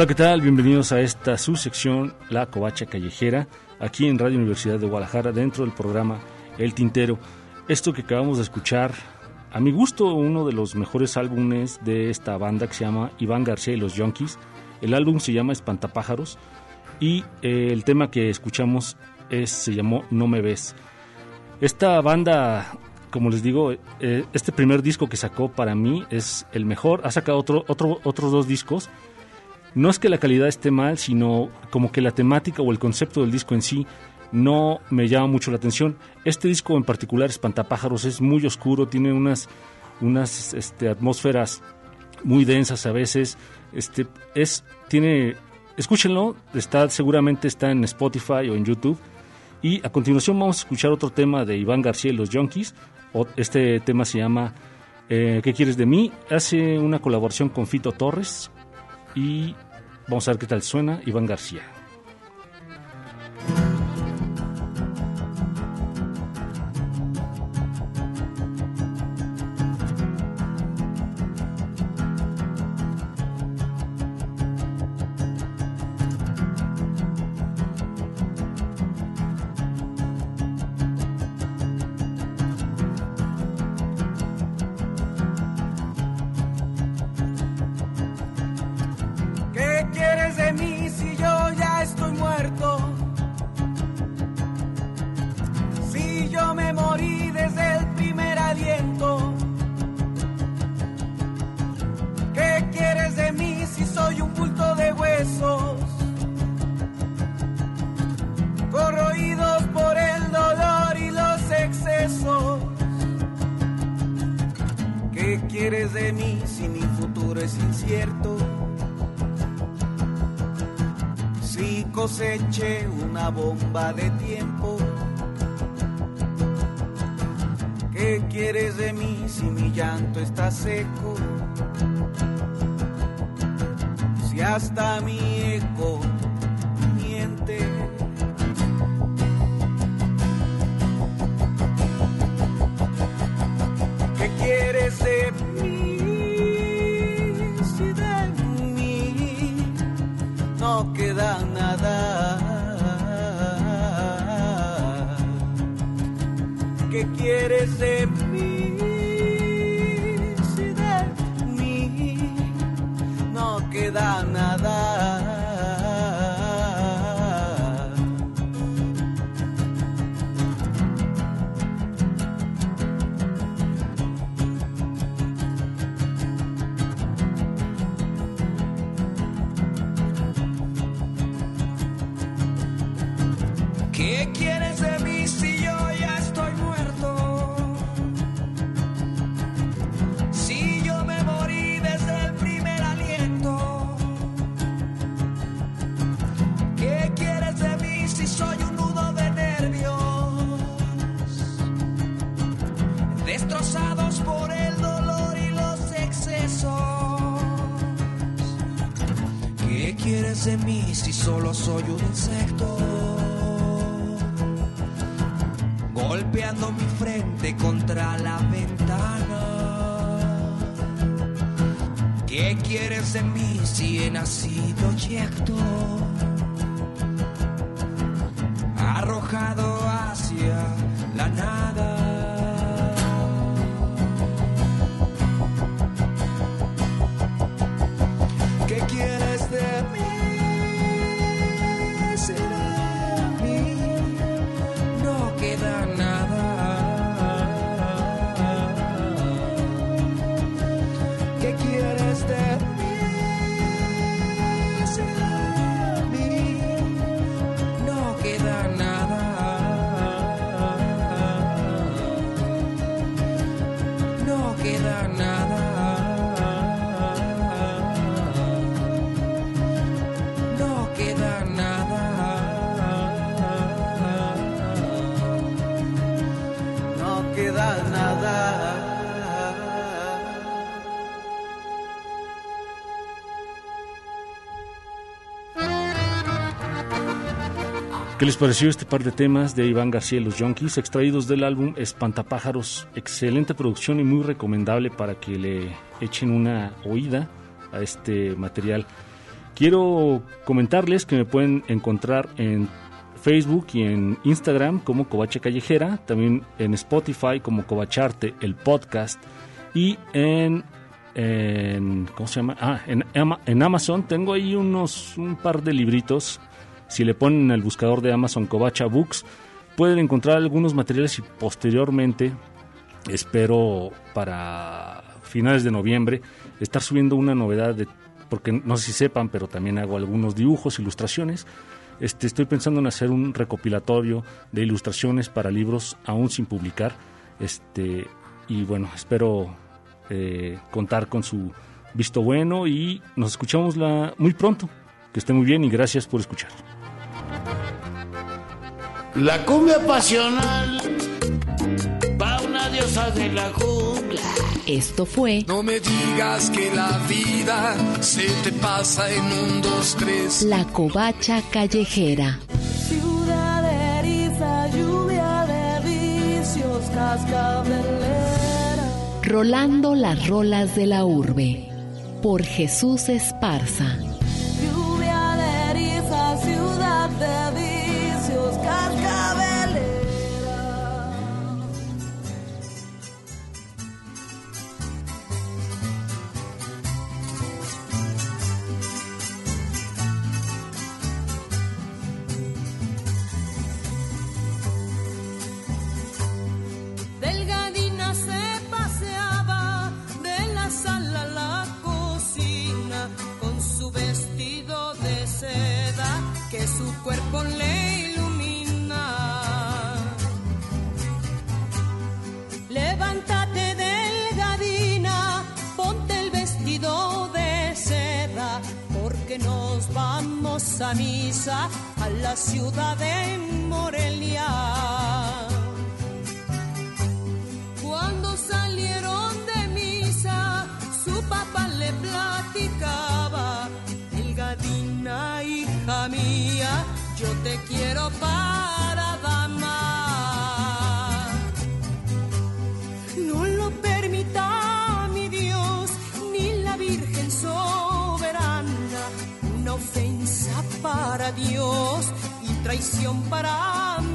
Hola, ¿qué tal? Bienvenidos a esta su sección La Covacha Callejera, aquí en Radio Universidad de Guadalajara, dentro del programa El Tintero. Esto que acabamos de escuchar, a mi gusto, uno de los mejores álbumes de esta banda que se llama Iván García y los Yonkis. El álbum se llama Espantapájaros y eh, el tema que escuchamos es, se llamó No Me Ves. Esta banda, como les digo, eh, este primer disco que sacó para mí es el mejor. Ha sacado otro, otro, otros dos discos. No es que la calidad esté mal, sino como que la temática o el concepto del disco en sí no me llama mucho la atención. Este disco en particular, Espantapájaros, es muy oscuro, tiene unas, unas este, atmósferas muy densas a veces. Este, es, tiene, escúchenlo, está, seguramente está en Spotify o en YouTube. Y a continuación vamos a escuchar otro tema de Iván García y los Junkies. O- Este tema se llama eh, ¿Qué quieres de mí? Hace una colaboración con Fito Torres y vamos a ver qué tal suena Iván García. ¿Qué les pareció este par de temas de Iván García y los Junkies, extraídos del álbum Espantapájaros? Excelente producción y muy recomendable para que le echen una oída a este material. Quiero comentarles que me pueden encontrar en Facebook y en Instagram como Covacha Callejera, también en Spotify como Covacharte, el podcast, y en, ¿cómo se llama? Ah, en Amazon tengo ahí unos un par de libritos. Si le ponen en el buscador de Amazon Covacha Books, pueden encontrar algunos materiales y posteriormente, espero para finales de noviembre, estar subiendo una novedad de porque no sé si sepan, pero también hago algunos dibujos, ilustraciones. Este, estoy pensando en hacer un recopilatorio de ilustraciones para libros aún sin publicar. Este, y bueno, espero eh, contar con su visto bueno y nos escuchamos la, muy pronto. Que esté muy bien y gracias por escuchar. La cumbia pasional va una diosa de la jungla. Esto fue No me digas que la vida se te pasa en un, dos, tres. La Covacha Callejera. Ciudad eriza, lluvia de vicios, cascabelera. Rolando las rolas de la urbe. Por Jesús Esparza. Cuerpo le ilumina. Levántate delgadina, ponte el vestido de seda porque nos vamos a misa a la ciudad de Morelia. Cuando salieron de misa, su papá le platicaba, hija mía, yo te quiero para dama. No lo permita mi Dios, ni la Virgen soberana, una ofensa para Dios y traición para mi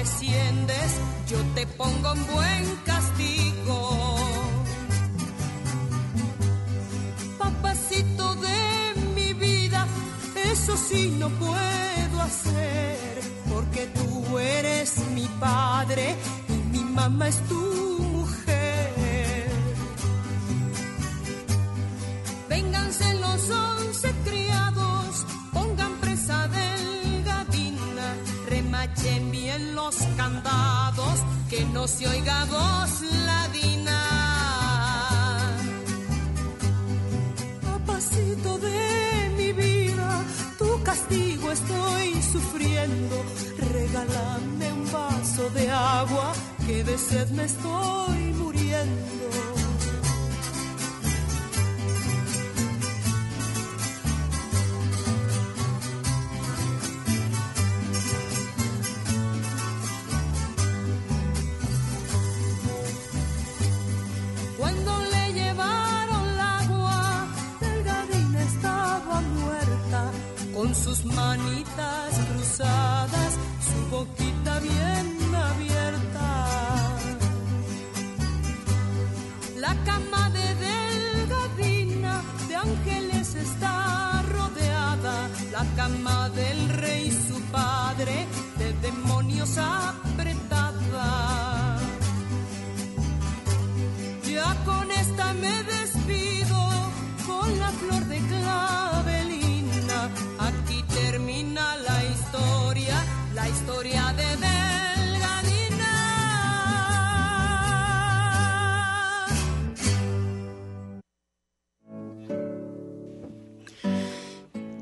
condesciendes, yo te pongo un buen castigo. Papacito de mi vida, eso sí no puedo hacer, porque tú eres mi padre y mi mamá es tu no se oiga voz ladina. Papacito de mi vida, tu castigo estoy sufriendo. Regálame un vaso de agua, que de sed me estoy muriendo. Sus manitas cruzadas, su boquita bien abierta. La cama de Delgadina de ángeles está rodeada, la cama del rey su padre de demonios apretada. Ya con esta me historia de Delgadina.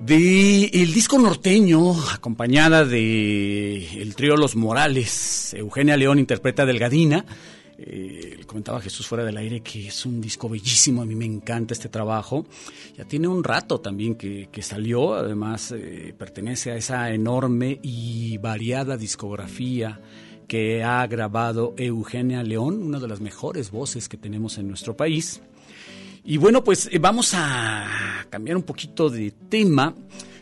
De el disco norteño, acompañada de el trío Los Morales, Eugenia León interpreta Delgadina. Eh, comentaba Jesús fuera del aire que es un disco bellísimo, a mí me encanta este trabajo. Ya tiene un rato también que, que salió, además eh, pertenece a esa enorme y variada discografía que ha grabado Eugenia León, una de las mejores voces que tenemos en nuestro país. Y bueno, pues eh, vamos a cambiar un poquito de tema.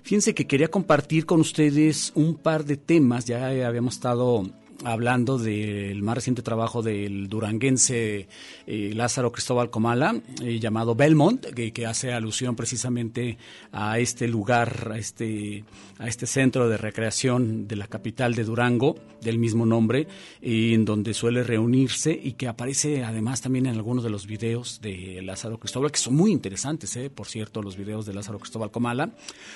Fíjense que quería compartir con ustedes un par de temas. Ya habíamos estado hablando del más reciente trabajo del duranguense eh, Lázaro Cristóbal Comala, eh, llamado Belmont, que, hace alusión precisamente a este lugar, a este, a este centro de recreación de la capital de Durango, del mismo nombre, eh, en donde suele reunirse y que aparece además también en algunos de los videos de Lázaro Cristóbal, que son muy interesantes, por cierto, los videos de Lázaro Cristóbal Comala.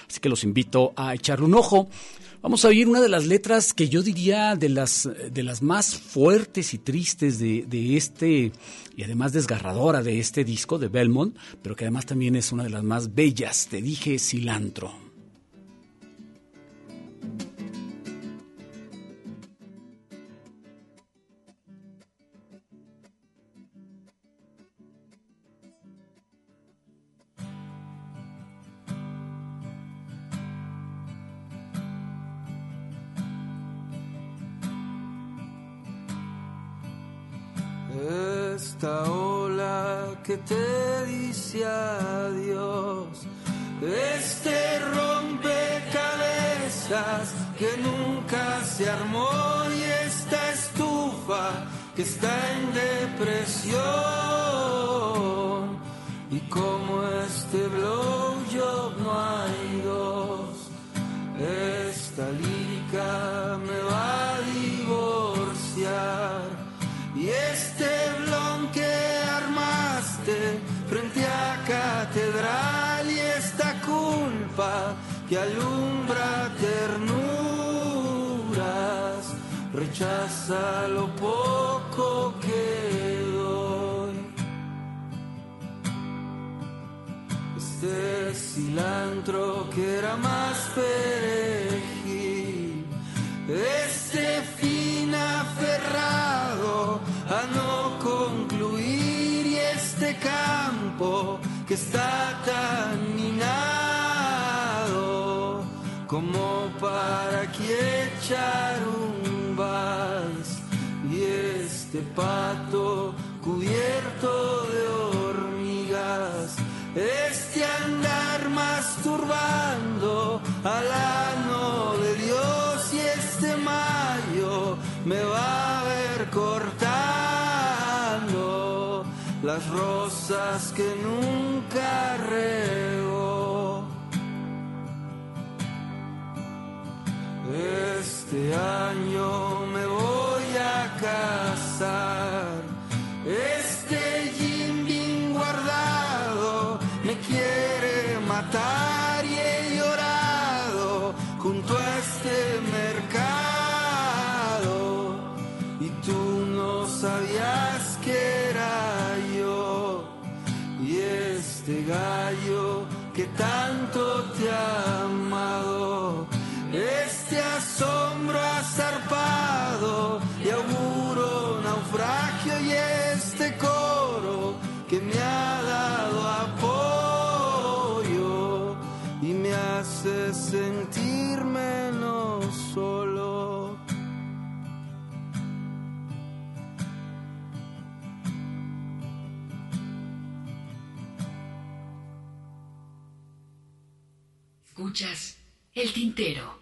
Así que los invito a echarle un ojo. Vamos a oír una de las letras que yo diría de las, de las más fuertes y tristes de, de, este, y además desgarradora de este disco de Belmont, pero que además también es una de las más bellas. Te dije cilantro. Adiós, este rompecabezas que nunca se armó y esta estufa que está en depresión. Y como este blowjob que alumbra ternuras, rechaza lo poco que doy. Este cilantro que era más perejil, este fin aferrado a no concluir y este campo que está tan como para que echar un vals y este pato cubierto de hormigas, este andar masturbando al ano de Dios y este mayo me va a ver cortando las rosas que nunca re Este año me voy a casar. Este Jim Beam guardado me quiere matar y he llorado junto a este mercado. Y tú no sabías que era yo. Y este gallo que tan asombro ha zarpado y auguro naufragio y este coro que me ha dado apoyo y me hace sentir menos solo. Escuchas el tintero.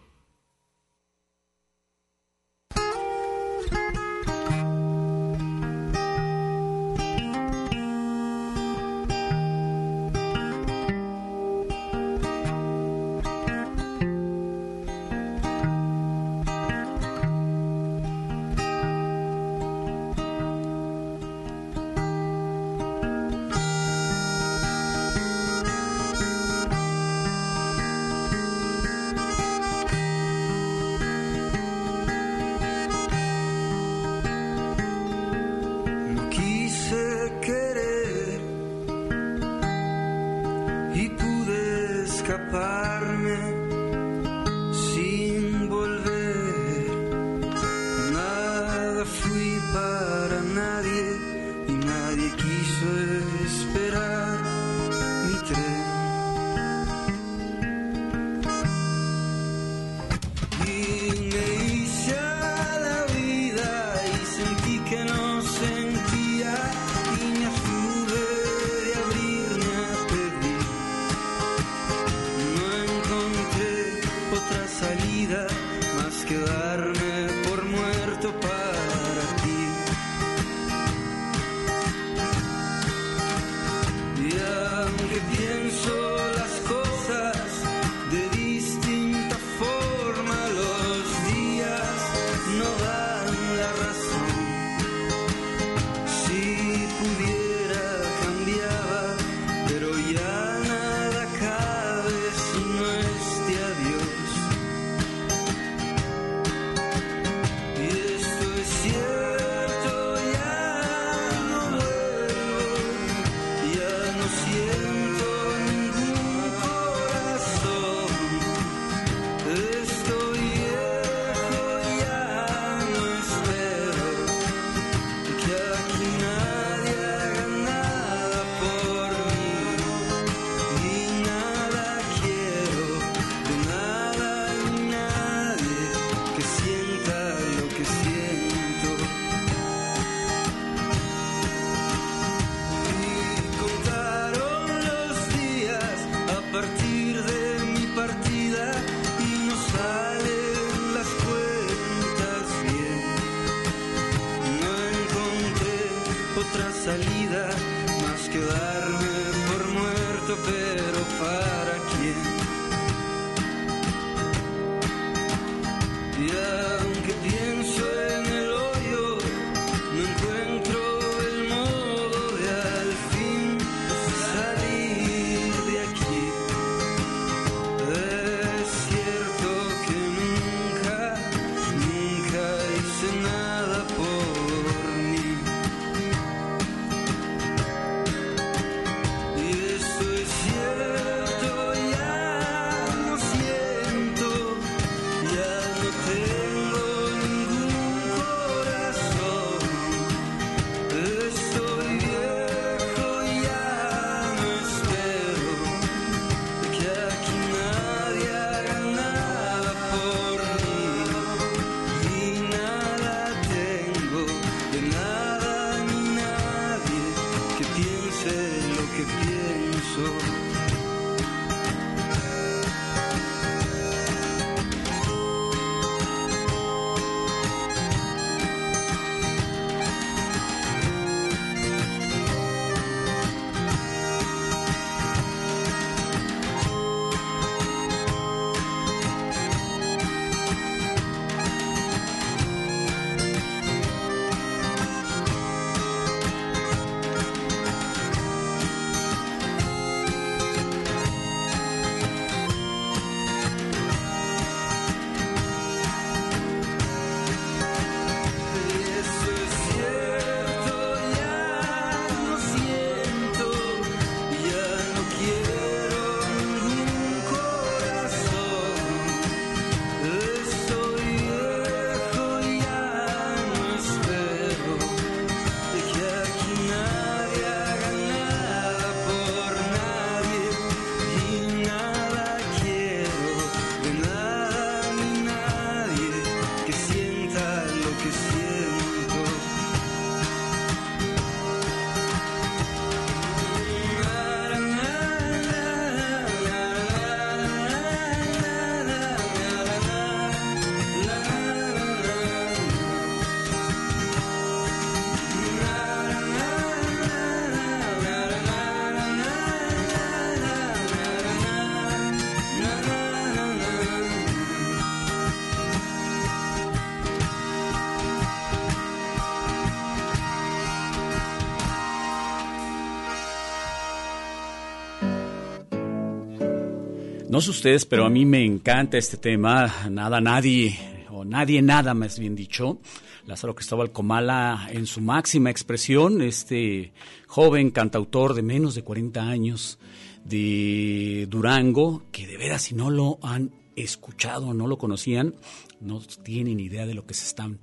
No sé ustedes, pero a mí me encanta este tema. Nada, nadie, o nadie, nada, más bien dicho. Lázaro Cristóbal Comala en su máxima expresión, este joven cantautor de menos de 40 años de Durango, que de veras si no lo han escuchado, no lo conocían, no tienen idea de lo que se están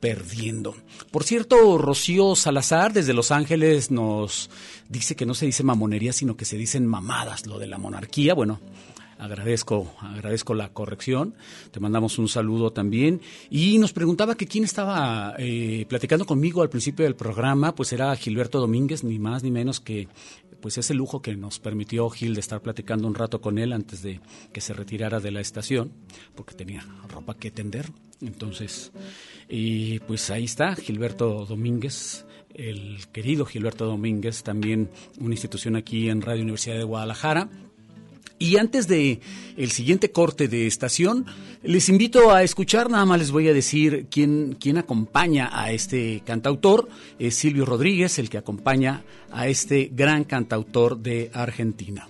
perdiendo. Por cierto, Rocío Salazar desde Los Ángeles nos dice que no se dice mamonería, sino que se dicen mamadas, lo de la monarquía. Bueno, agradezco, agradezco la corrección. Te mandamos un saludo también. Y nos preguntaba que quién estaba eh, platicando conmigo al principio del programa, pues era Gilberto Domínguez, ni más ni menos que pues ese lujo que nos permitió Gil de estar platicando un rato con él antes de que se retirara de la estación, porque tenía ropa que tender. Entonces, y pues ahí está Gilberto Domínguez, el querido Gilberto Domínguez, también una institución aquí en Radio Universidad de Guadalajara. Y antes de el siguiente corte de estación, les invito a escuchar, nada más les voy a decir quién, quién acompaña a este cantautor. Es Silvio Rodríguez, el que acompaña a este gran cantautor de Argentina.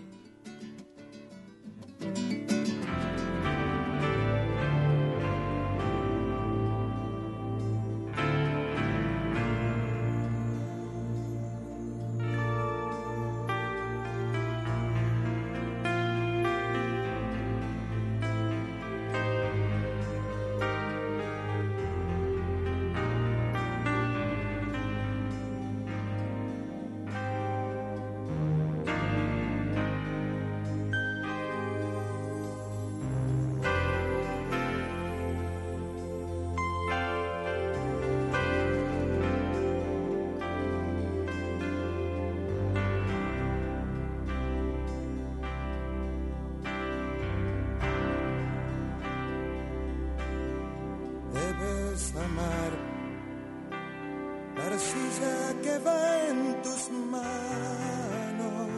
Que va en tus manos.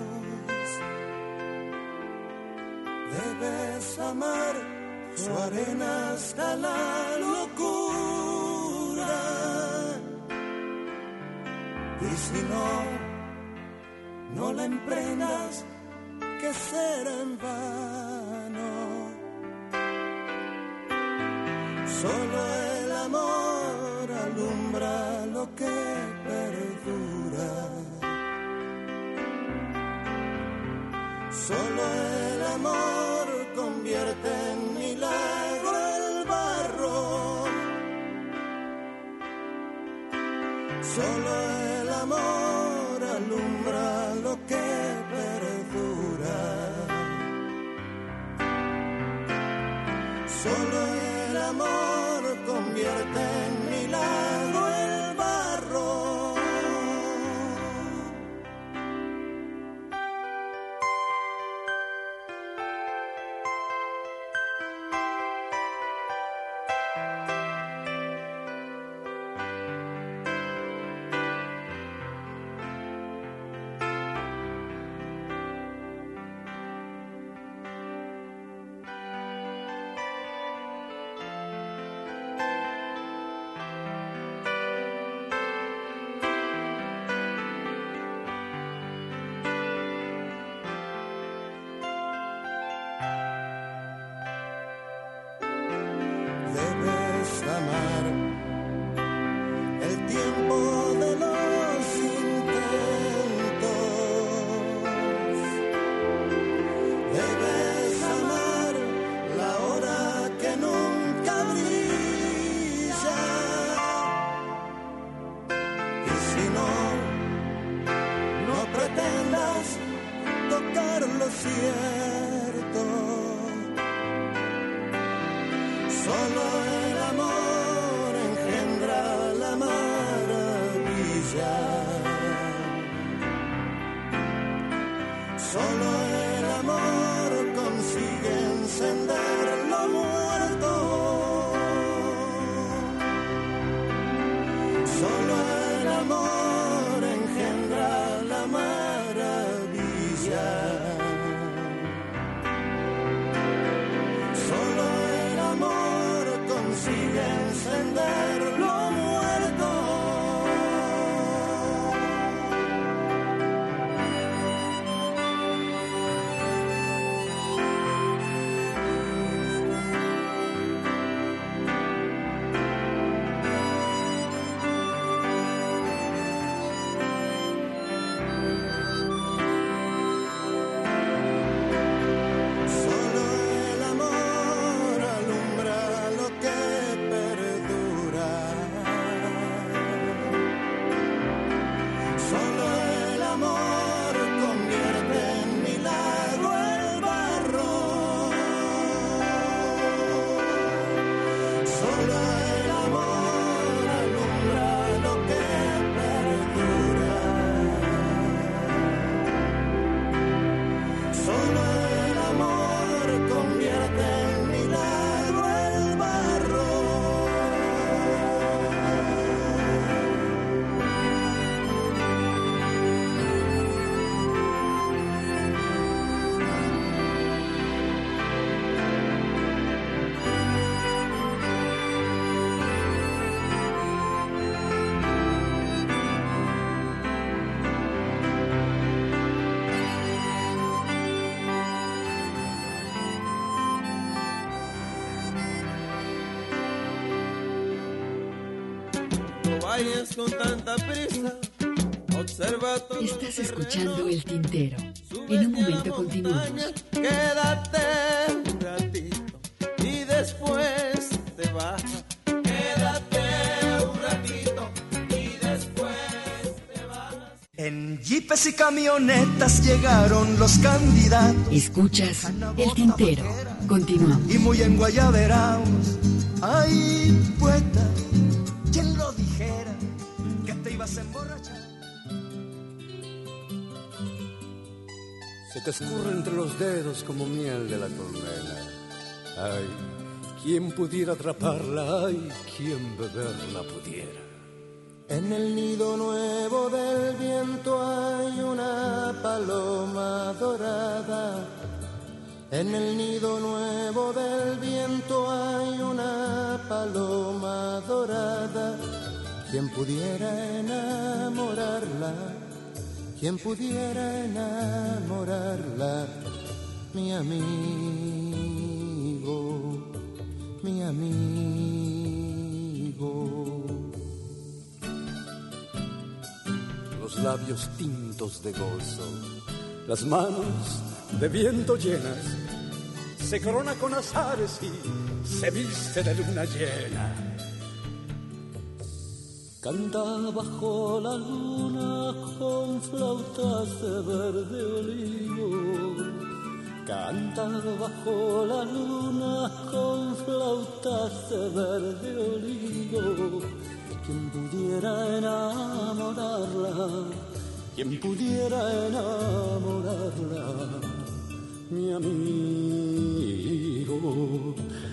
Debes amar su arena hasta la locura. Y si no, no la emprendas, que será en vano. Solo el amor amor convierte vayas con tanta prisa. Observa todo. Estás escuchando El Tintero. En un momento continuamos. Quédate un ratito y después te vas. Quédate un ratito y después te vas. En jeepes y camionetas llegaron los candidatos. Escuchas El Tintero. Continuamos. Y muy enguayaberaos. Ay, poeta, ¿quién Te escurre entre los dedos como miel de la colmena. Ay, ¿quién pudiera atraparla? Ay, ¿quién beberla pudiera? En el nido nuevo del viento hay una paloma dorada. En el nido nuevo del viento hay una paloma dorada. Quien pudiera enamorarla, quien pudiera enamorarla, mi amigo, mi amigo. Los labios tintos de gozo, las manos de viento llenas, se corona con azares y se viste de luna llena. Canta bajo la luna con flautas de verde olivo. Canta bajo la luna con flautas de verde olivo. Quien pudiera enamorarla, quien pudiera enamorarla, mi amigo,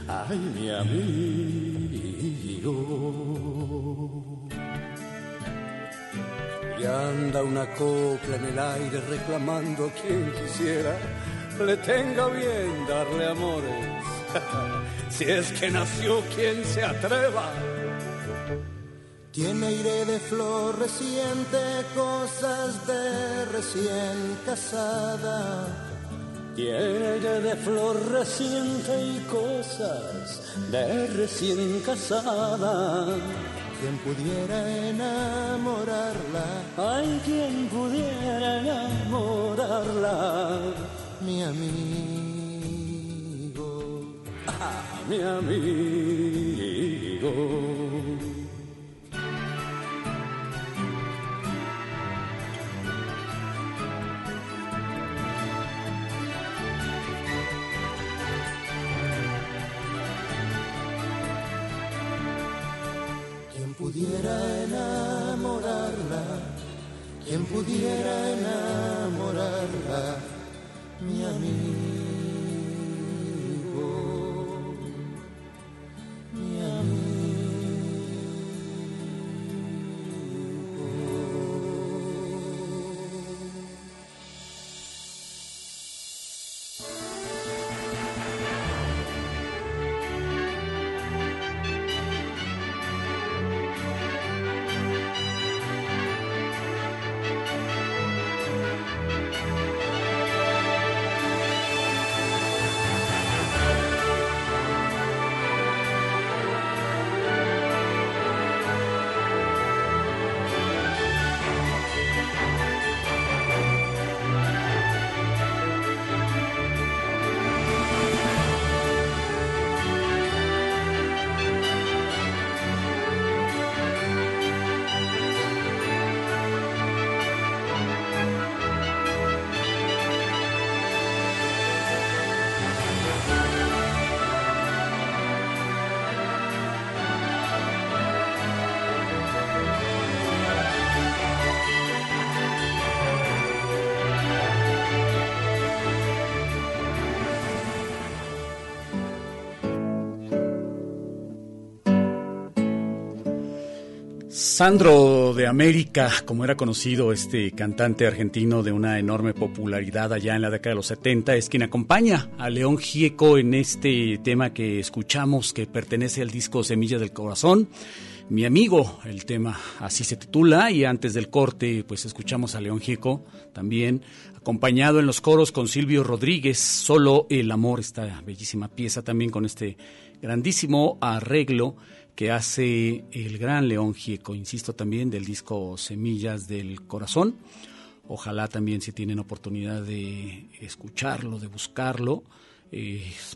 ay mi amigo. Y anda una copla en el aire reclamando a quien quisiera le tenga bien darle amores. si es que nació quien se atreva. Tiene aire de flor reciente, cosas de recién casada. Tiene aire de flor reciente y cosas de recién casada. Quien pudiera enamorarla, hay quien pudiera enamorarla, mi amigo, ah, mi amigo. Pudiera enamorarla, mi amigo, Sandro de América, como era conocido este cantante argentino de una enorme popularidad allá en la década de los 70, es quien acompaña a León Gieco en este tema que escuchamos que pertenece al disco Semilla del Corazón. Mi amigo, el tema así se titula, y antes del corte, pues escuchamos a León Gieco también, acompañado en los coros con Silvio Rodríguez, Solo el Amor, esta bellísima pieza también con este grandísimo arreglo que hace el gran León Gieco, insisto también, del disco Semillas del Corazón. Ojalá también si tienen oportunidad de escucharlo, de buscarlo,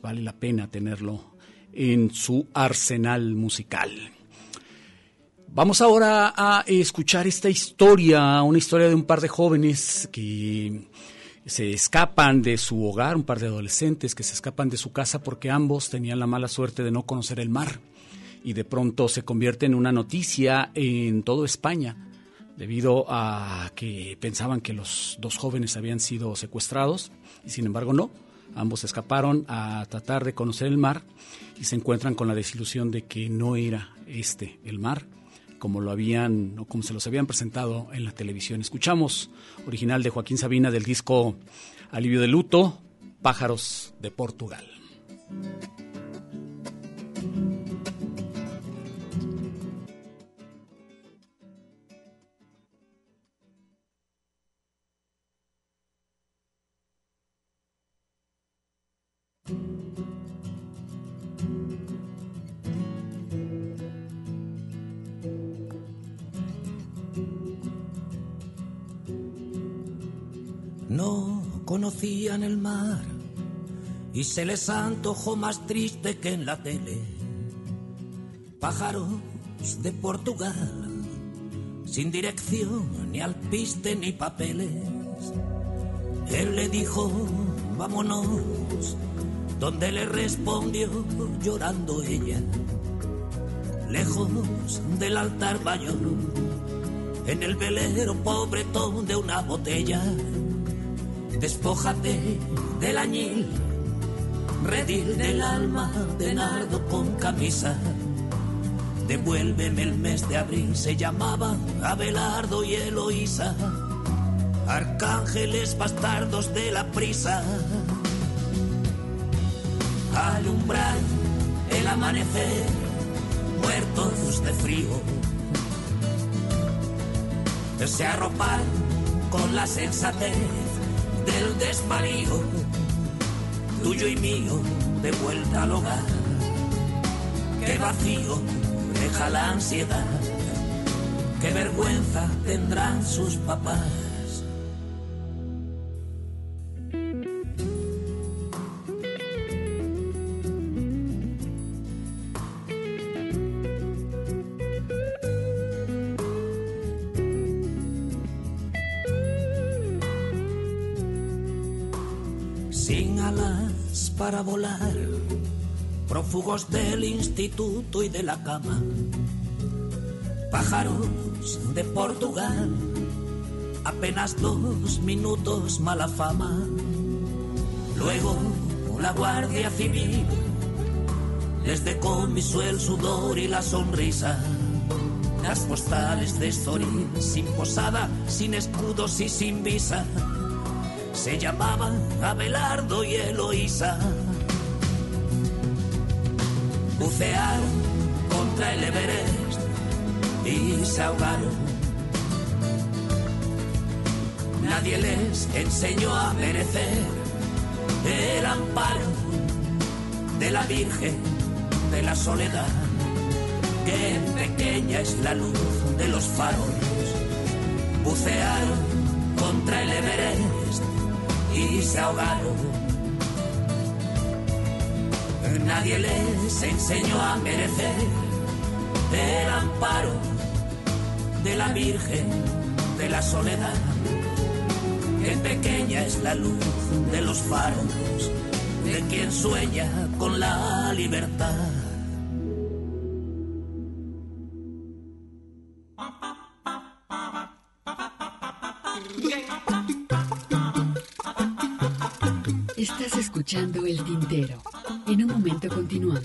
vale la pena tenerlo en su arsenal musical. Vamos ahora a escuchar esta historia, una historia de un par de jóvenes que se escapan de su hogar, un par de adolescentes que se escapan de su casa porque ambos tenían la mala suerte de no conocer el mar y de pronto se convierte en una noticia en toda España debido a que pensaban que los dos jóvenes habían sido secuestrados y sin embargo no. Ambos escaparon a tratar de conocer el mar y se encuentran con la desilusión de que no era este el mar como lo habían como se los habían presentado en la televisión. Escuchamos original de Joaquín Sabina del disco Alivio de luto, Pájaros de Portugal. Conocían el mar y se les antojó más triste que en la tele. Pájaros de Portugal, sin dirección, ni alpiste ni papeles. Él le dijo, vámonos, donde le respondió llorando ella, lejos del altar mayor, en el velero pobretón de una botella Despójate del añil, redil del alma de nardo con camisa. Devuélveme el mes de abril, se llamaban Abelardo y Eloísa, arcángeles bastardos de la prisa. Alumbrar el amanecer, muertos de frío. Se arropar con la sensatez del desvarío, tuyo y mío, de vuelta al hogar. Qué vacío deja la ansiedad, qué vergüenza tendrán sus papás. Para volar, prófugos del instituto y de la cama, pájaros de Portugal, apenas dos minutos mala fama, luego la Guardia Civil. Les decomisó el sudor y la sonrisa. Las postales de Estoril, sin posada, sin escudos y sin visa. Se llamaban Abelardo y Eloísa. Bucearon contra el Everest y se ahogaron. Nadie les enseñó a merecer el amparo de la Virgen de la Soledad, que pequeña es la luz de los faros. Bucearon contra el Everest y se ahogaron. Nadie les enseñó a merecer el amparo de la Virgen de la Soledad. Que pequeña es la luz de los faros de quien sueña con la libertad. Estás escuchando El Tintero. En un momento continuamos.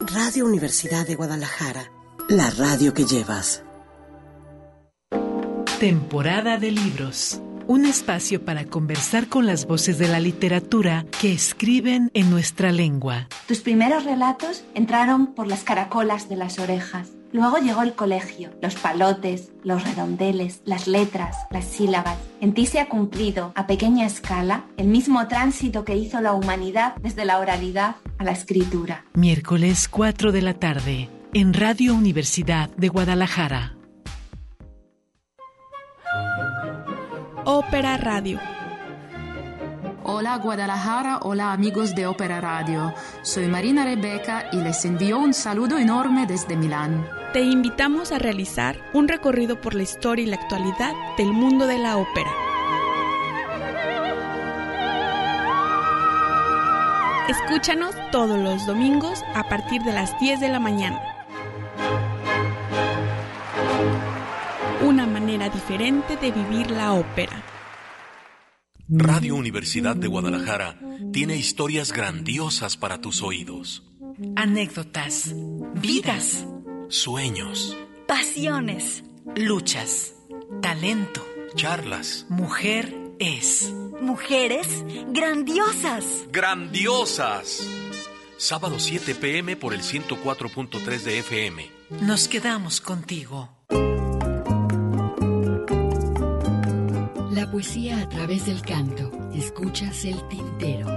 Radio Universidad de Guadalajara, la radio que llevas. Temporada de libros. Un espacio para conversar con las voces de la literatura que escriben en nuestra lengua. Tus primeros relatos entraron por las caracolas de las orejas. Luego llegó el colegio, los palotes, los redondeles, las letras, las sílabas. En ti se ha cumplido, a pequeña escala, el mismo tránsito que hizo la humanidad desde la oralidad a la escritura. Miércoles 4 de la tarde, en Radio Universidad de Guadalajara. Ópera Radio. Hola Guadalajara, hola amigos de Ópera Radio. Soy Marina Rebeca y les envío un saludo enorme desde Milán. Te invitamos a realizar un recorrido por la historia y la actualidad del mundo de la ópera. Escúchanos todos los domingos a partir de las 10 de la mañana. Una manera diferente de vivir la ópera. Radio Universidad de Guadalajara tiene historias grandiosas para tus oídos. Anécdotas, vidas, Sueños, pasiones, luchas, talento, charlas, mujer es. Mujeres grandiosas. ¡Grandiosas! Sábado 7 pm por el 104.3 de FM. Nos quedamos contigo. La poesía a través del canto. Escuchas el tintero.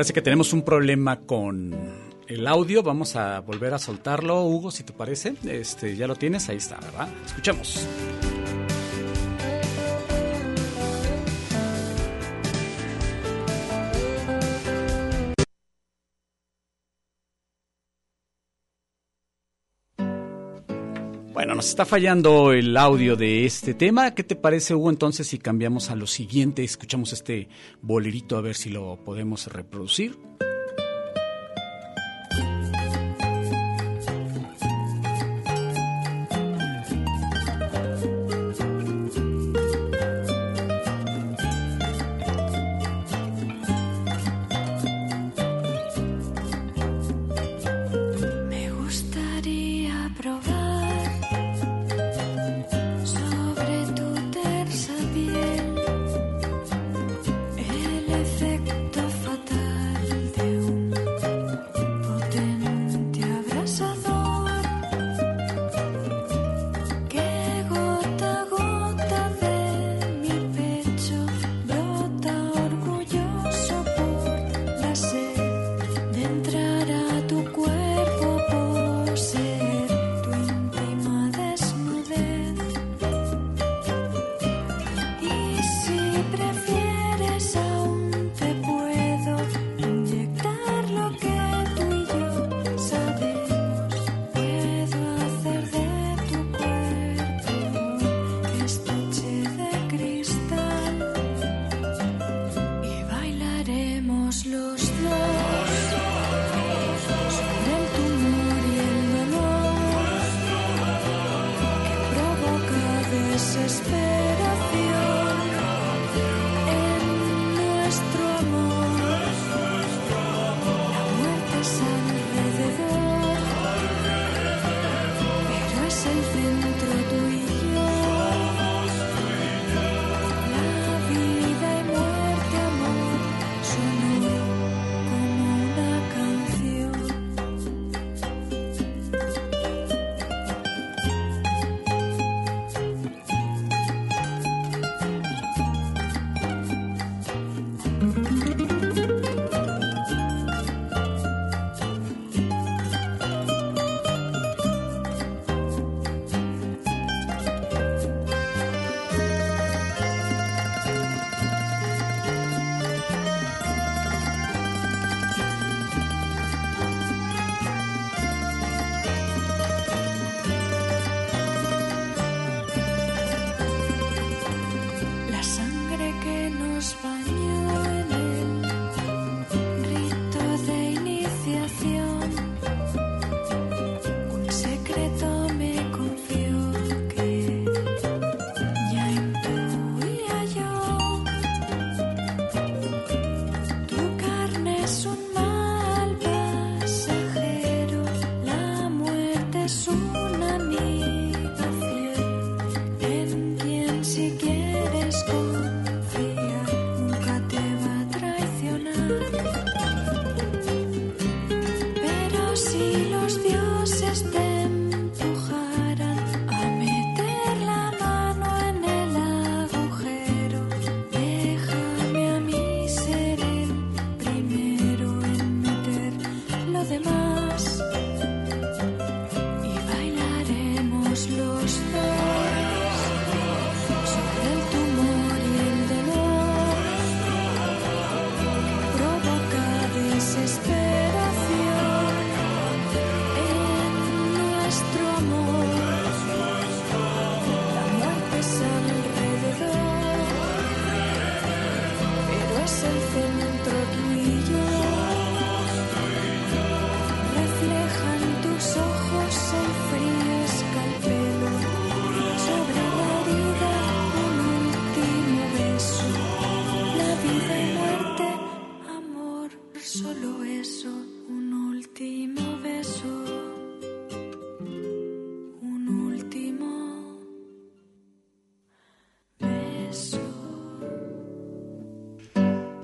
Parece que tenemos un problema con el audio. Vamos a volver a soltarlo, Hugo, si te parece. Este, ya lo tienes, ahí está, ¿verdad? Escuchemos. Nos está fallando el audio de este tema. ¿Qué te parece, Hugo, entonces si cambiamos a lo siguiente? Escuchamos este bolerito a ver si lo podemos reproducir.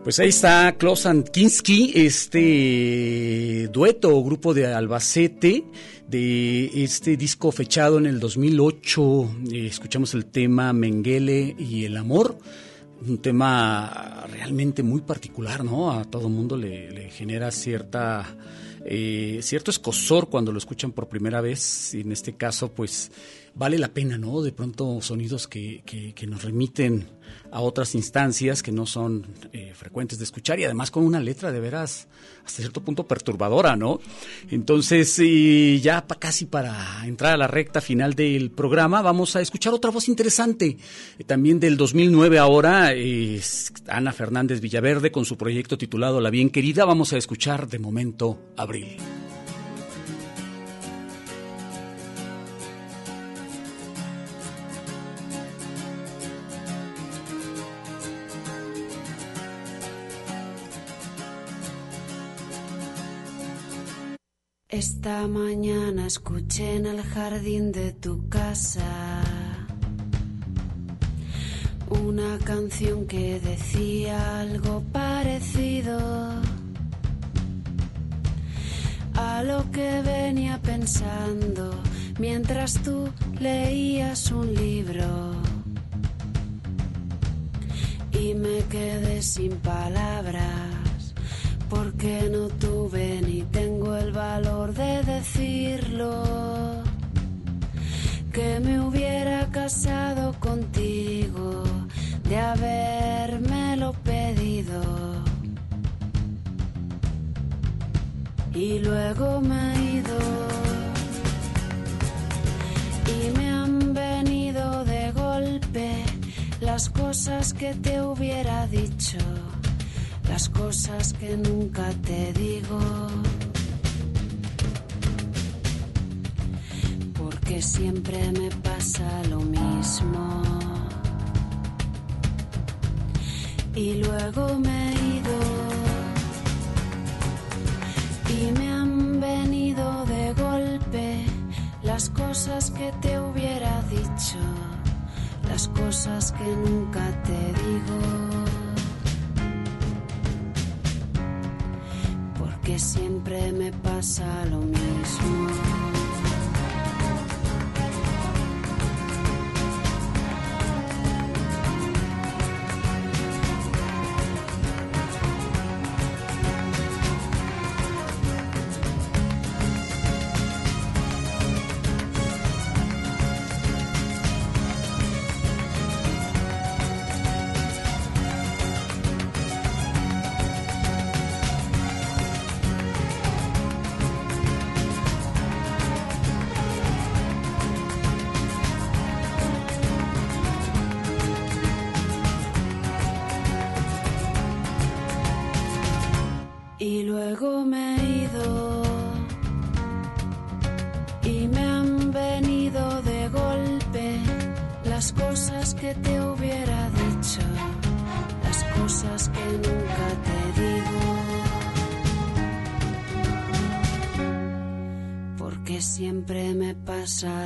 Pues ahí está Klaus Kinski, este dueto o grupo de Albacete de este disco fechado en el 2008. Eh, escuchamos el tema Mengele y el amor un tema realmente muy particular, ¿no? A todo mundo le, genera cierta eh, cierto escosor cuando lo escuchan por primera vez. Y en este caso, pues vale la pena, ¿no? De pronto sonidos que, que, nos remiten a otras instancias que no son eh, frecuentes de escuchar y además con una letra de veras hasta cierto punto perturbadora, ¿no? Entonces, ya casi para entrar a la recta final del programa, vamos a escuchar otra voz interesante, eh, también del 2009 ahora, Ana Fernández Villaverde con su proyecto titulado La Bien Querida. Vamos a escuchar de momento Abril. Esta mañana escuché en el jardín de tu casa una canción que decía algo parecido a lo que venía pensando mientras tú leías un libro. Y me quedé sin palabras porque no tuve ni tengo el valor de decirlo. Que me hubiera casado contigo, de habérmelo pedido. Y luego me he ido. Y me han venido de golpe las cosas que te hubiera dicho las cosas que nunca te digo. Porque siempre me pasa lo mismo. Y luego me he ido. Y me han venido de golpe las cosas que te hubiera dicho. Las cosas que nunca te digo. Que siempre me pasa lo mismo.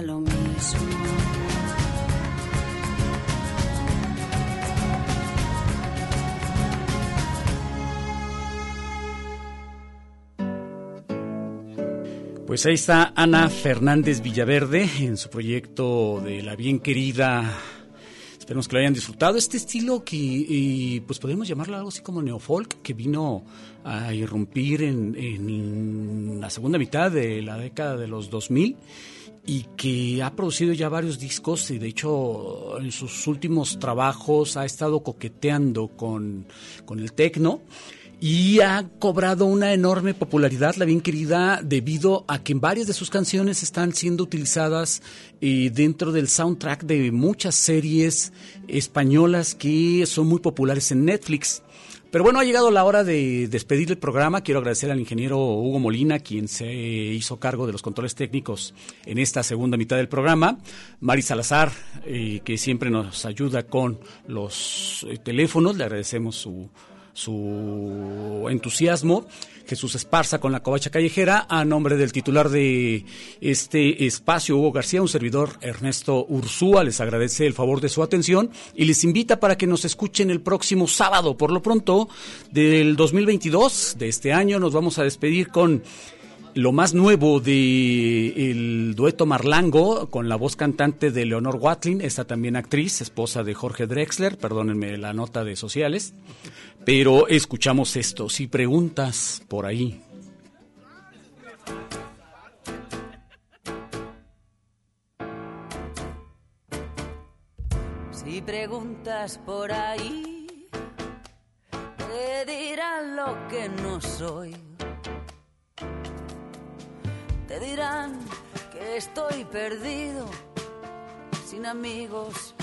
Lo mismo. Pues ahí está Ana Fernández Villaverde en su proyecto de La Bien Querida Esperemos que lo hayan disfrutado. Este estilo que, pues podemos llamarlo algo así como neofolk, que vino a irrumpir en, en, la segunda mitad de la década de los 2000 y que ha producido ya varios discos y de hecho en sus últimos trabajos ha estado coqueteando con, con el tecno y ha cobrado una enorme popularidad, la bien querida, debido a que varias de sus canciones están siendo utilizadas eh, dentro del soundtrack de muchas series españolas que son muy populares en Netflix. Pero bueno, ha llegado la hora de despedir el programa. Quiero agradecer al ingeniero Hugo Molina, quien se hizo cargo de los controles técnicos en esta segunda mitad del programa. Mari Salazar, eh, que siempre nos ayuda con los eh, teléfonos. Le agradecemos su su entusiasmo. Jesús Esparza con la covacha callejera, a nombre del titular de este espacio, Hugo García, un servidor Ernesto Ursúa, les agradece el favor de su atención y les invita para que nos escuchen el próximo sábado. Por lo pronto, del 2022, de este año, nos vamos a despedir con lo más nuevo de el dueto Marlango con la voz cantante de Leonor Watlin, esta también actriz, esposa de Jorge Drexler, perdónenme la nota de sociales, pero escuchamos esto, si preguntas por ahí. Si preguntas por ahí, te dirán lo que no soy te dirán que estoy perdido, sin amigos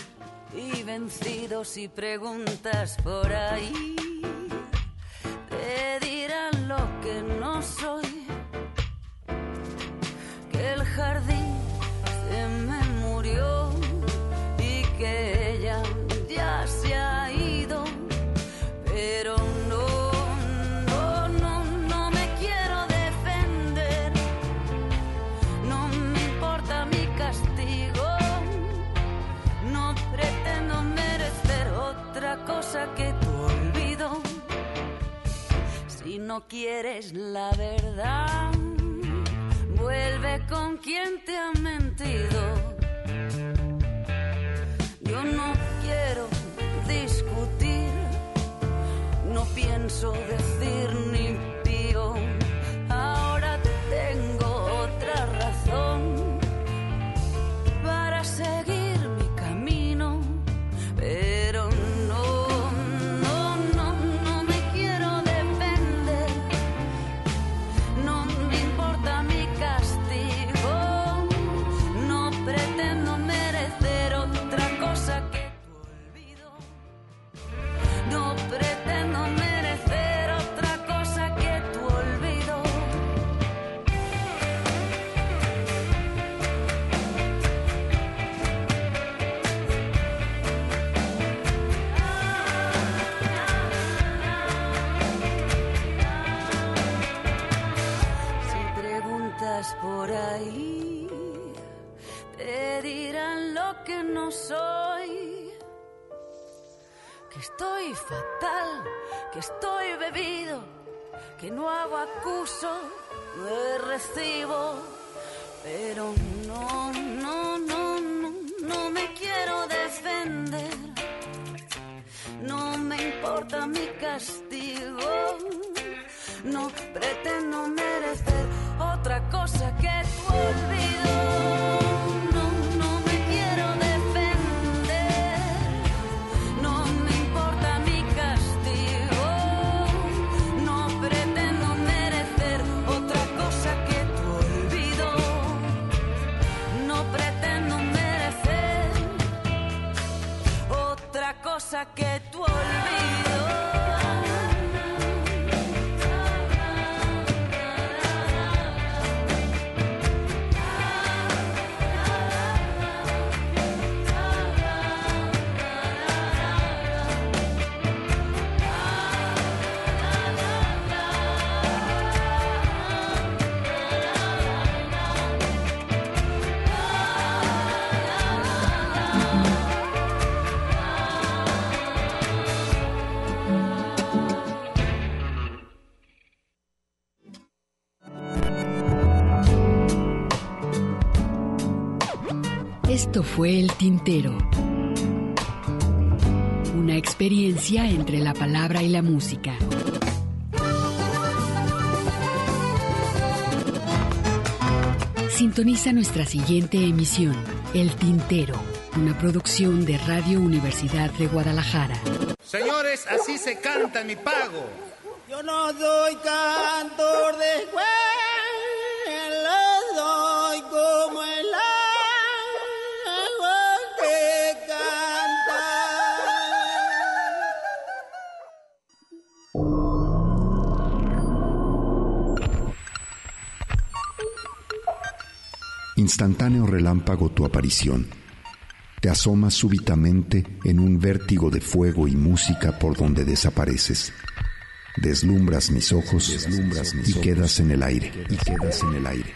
y vencidos y preguntas por ahí. Te dirán lo que no soy, que el jardín no quieres la verdad, vuelve con quien te ha mentido. Yo no quiero discutir, no pienso decir ni Esto fue El Tintero. Una experiencia entre la palabra y la música. Sintoniza nuestra siguiente emisión, El Tintero, una producción de Radio Universidad de Guadalajara. Señores, así se canta mi pago. Yo no soy cantor de Instantáneo relámpago tu aparición. Te asomas súbitamente en un vértigo de fuego y música por donde desapareces. Deslumbras mis ojos, deslumbras mis y quedas en el aire, y quedas en el aire.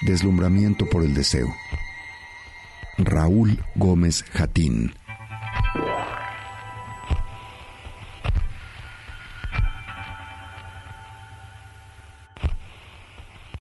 Deslumbramiento por el deseo. Raúl Gómez Jatín.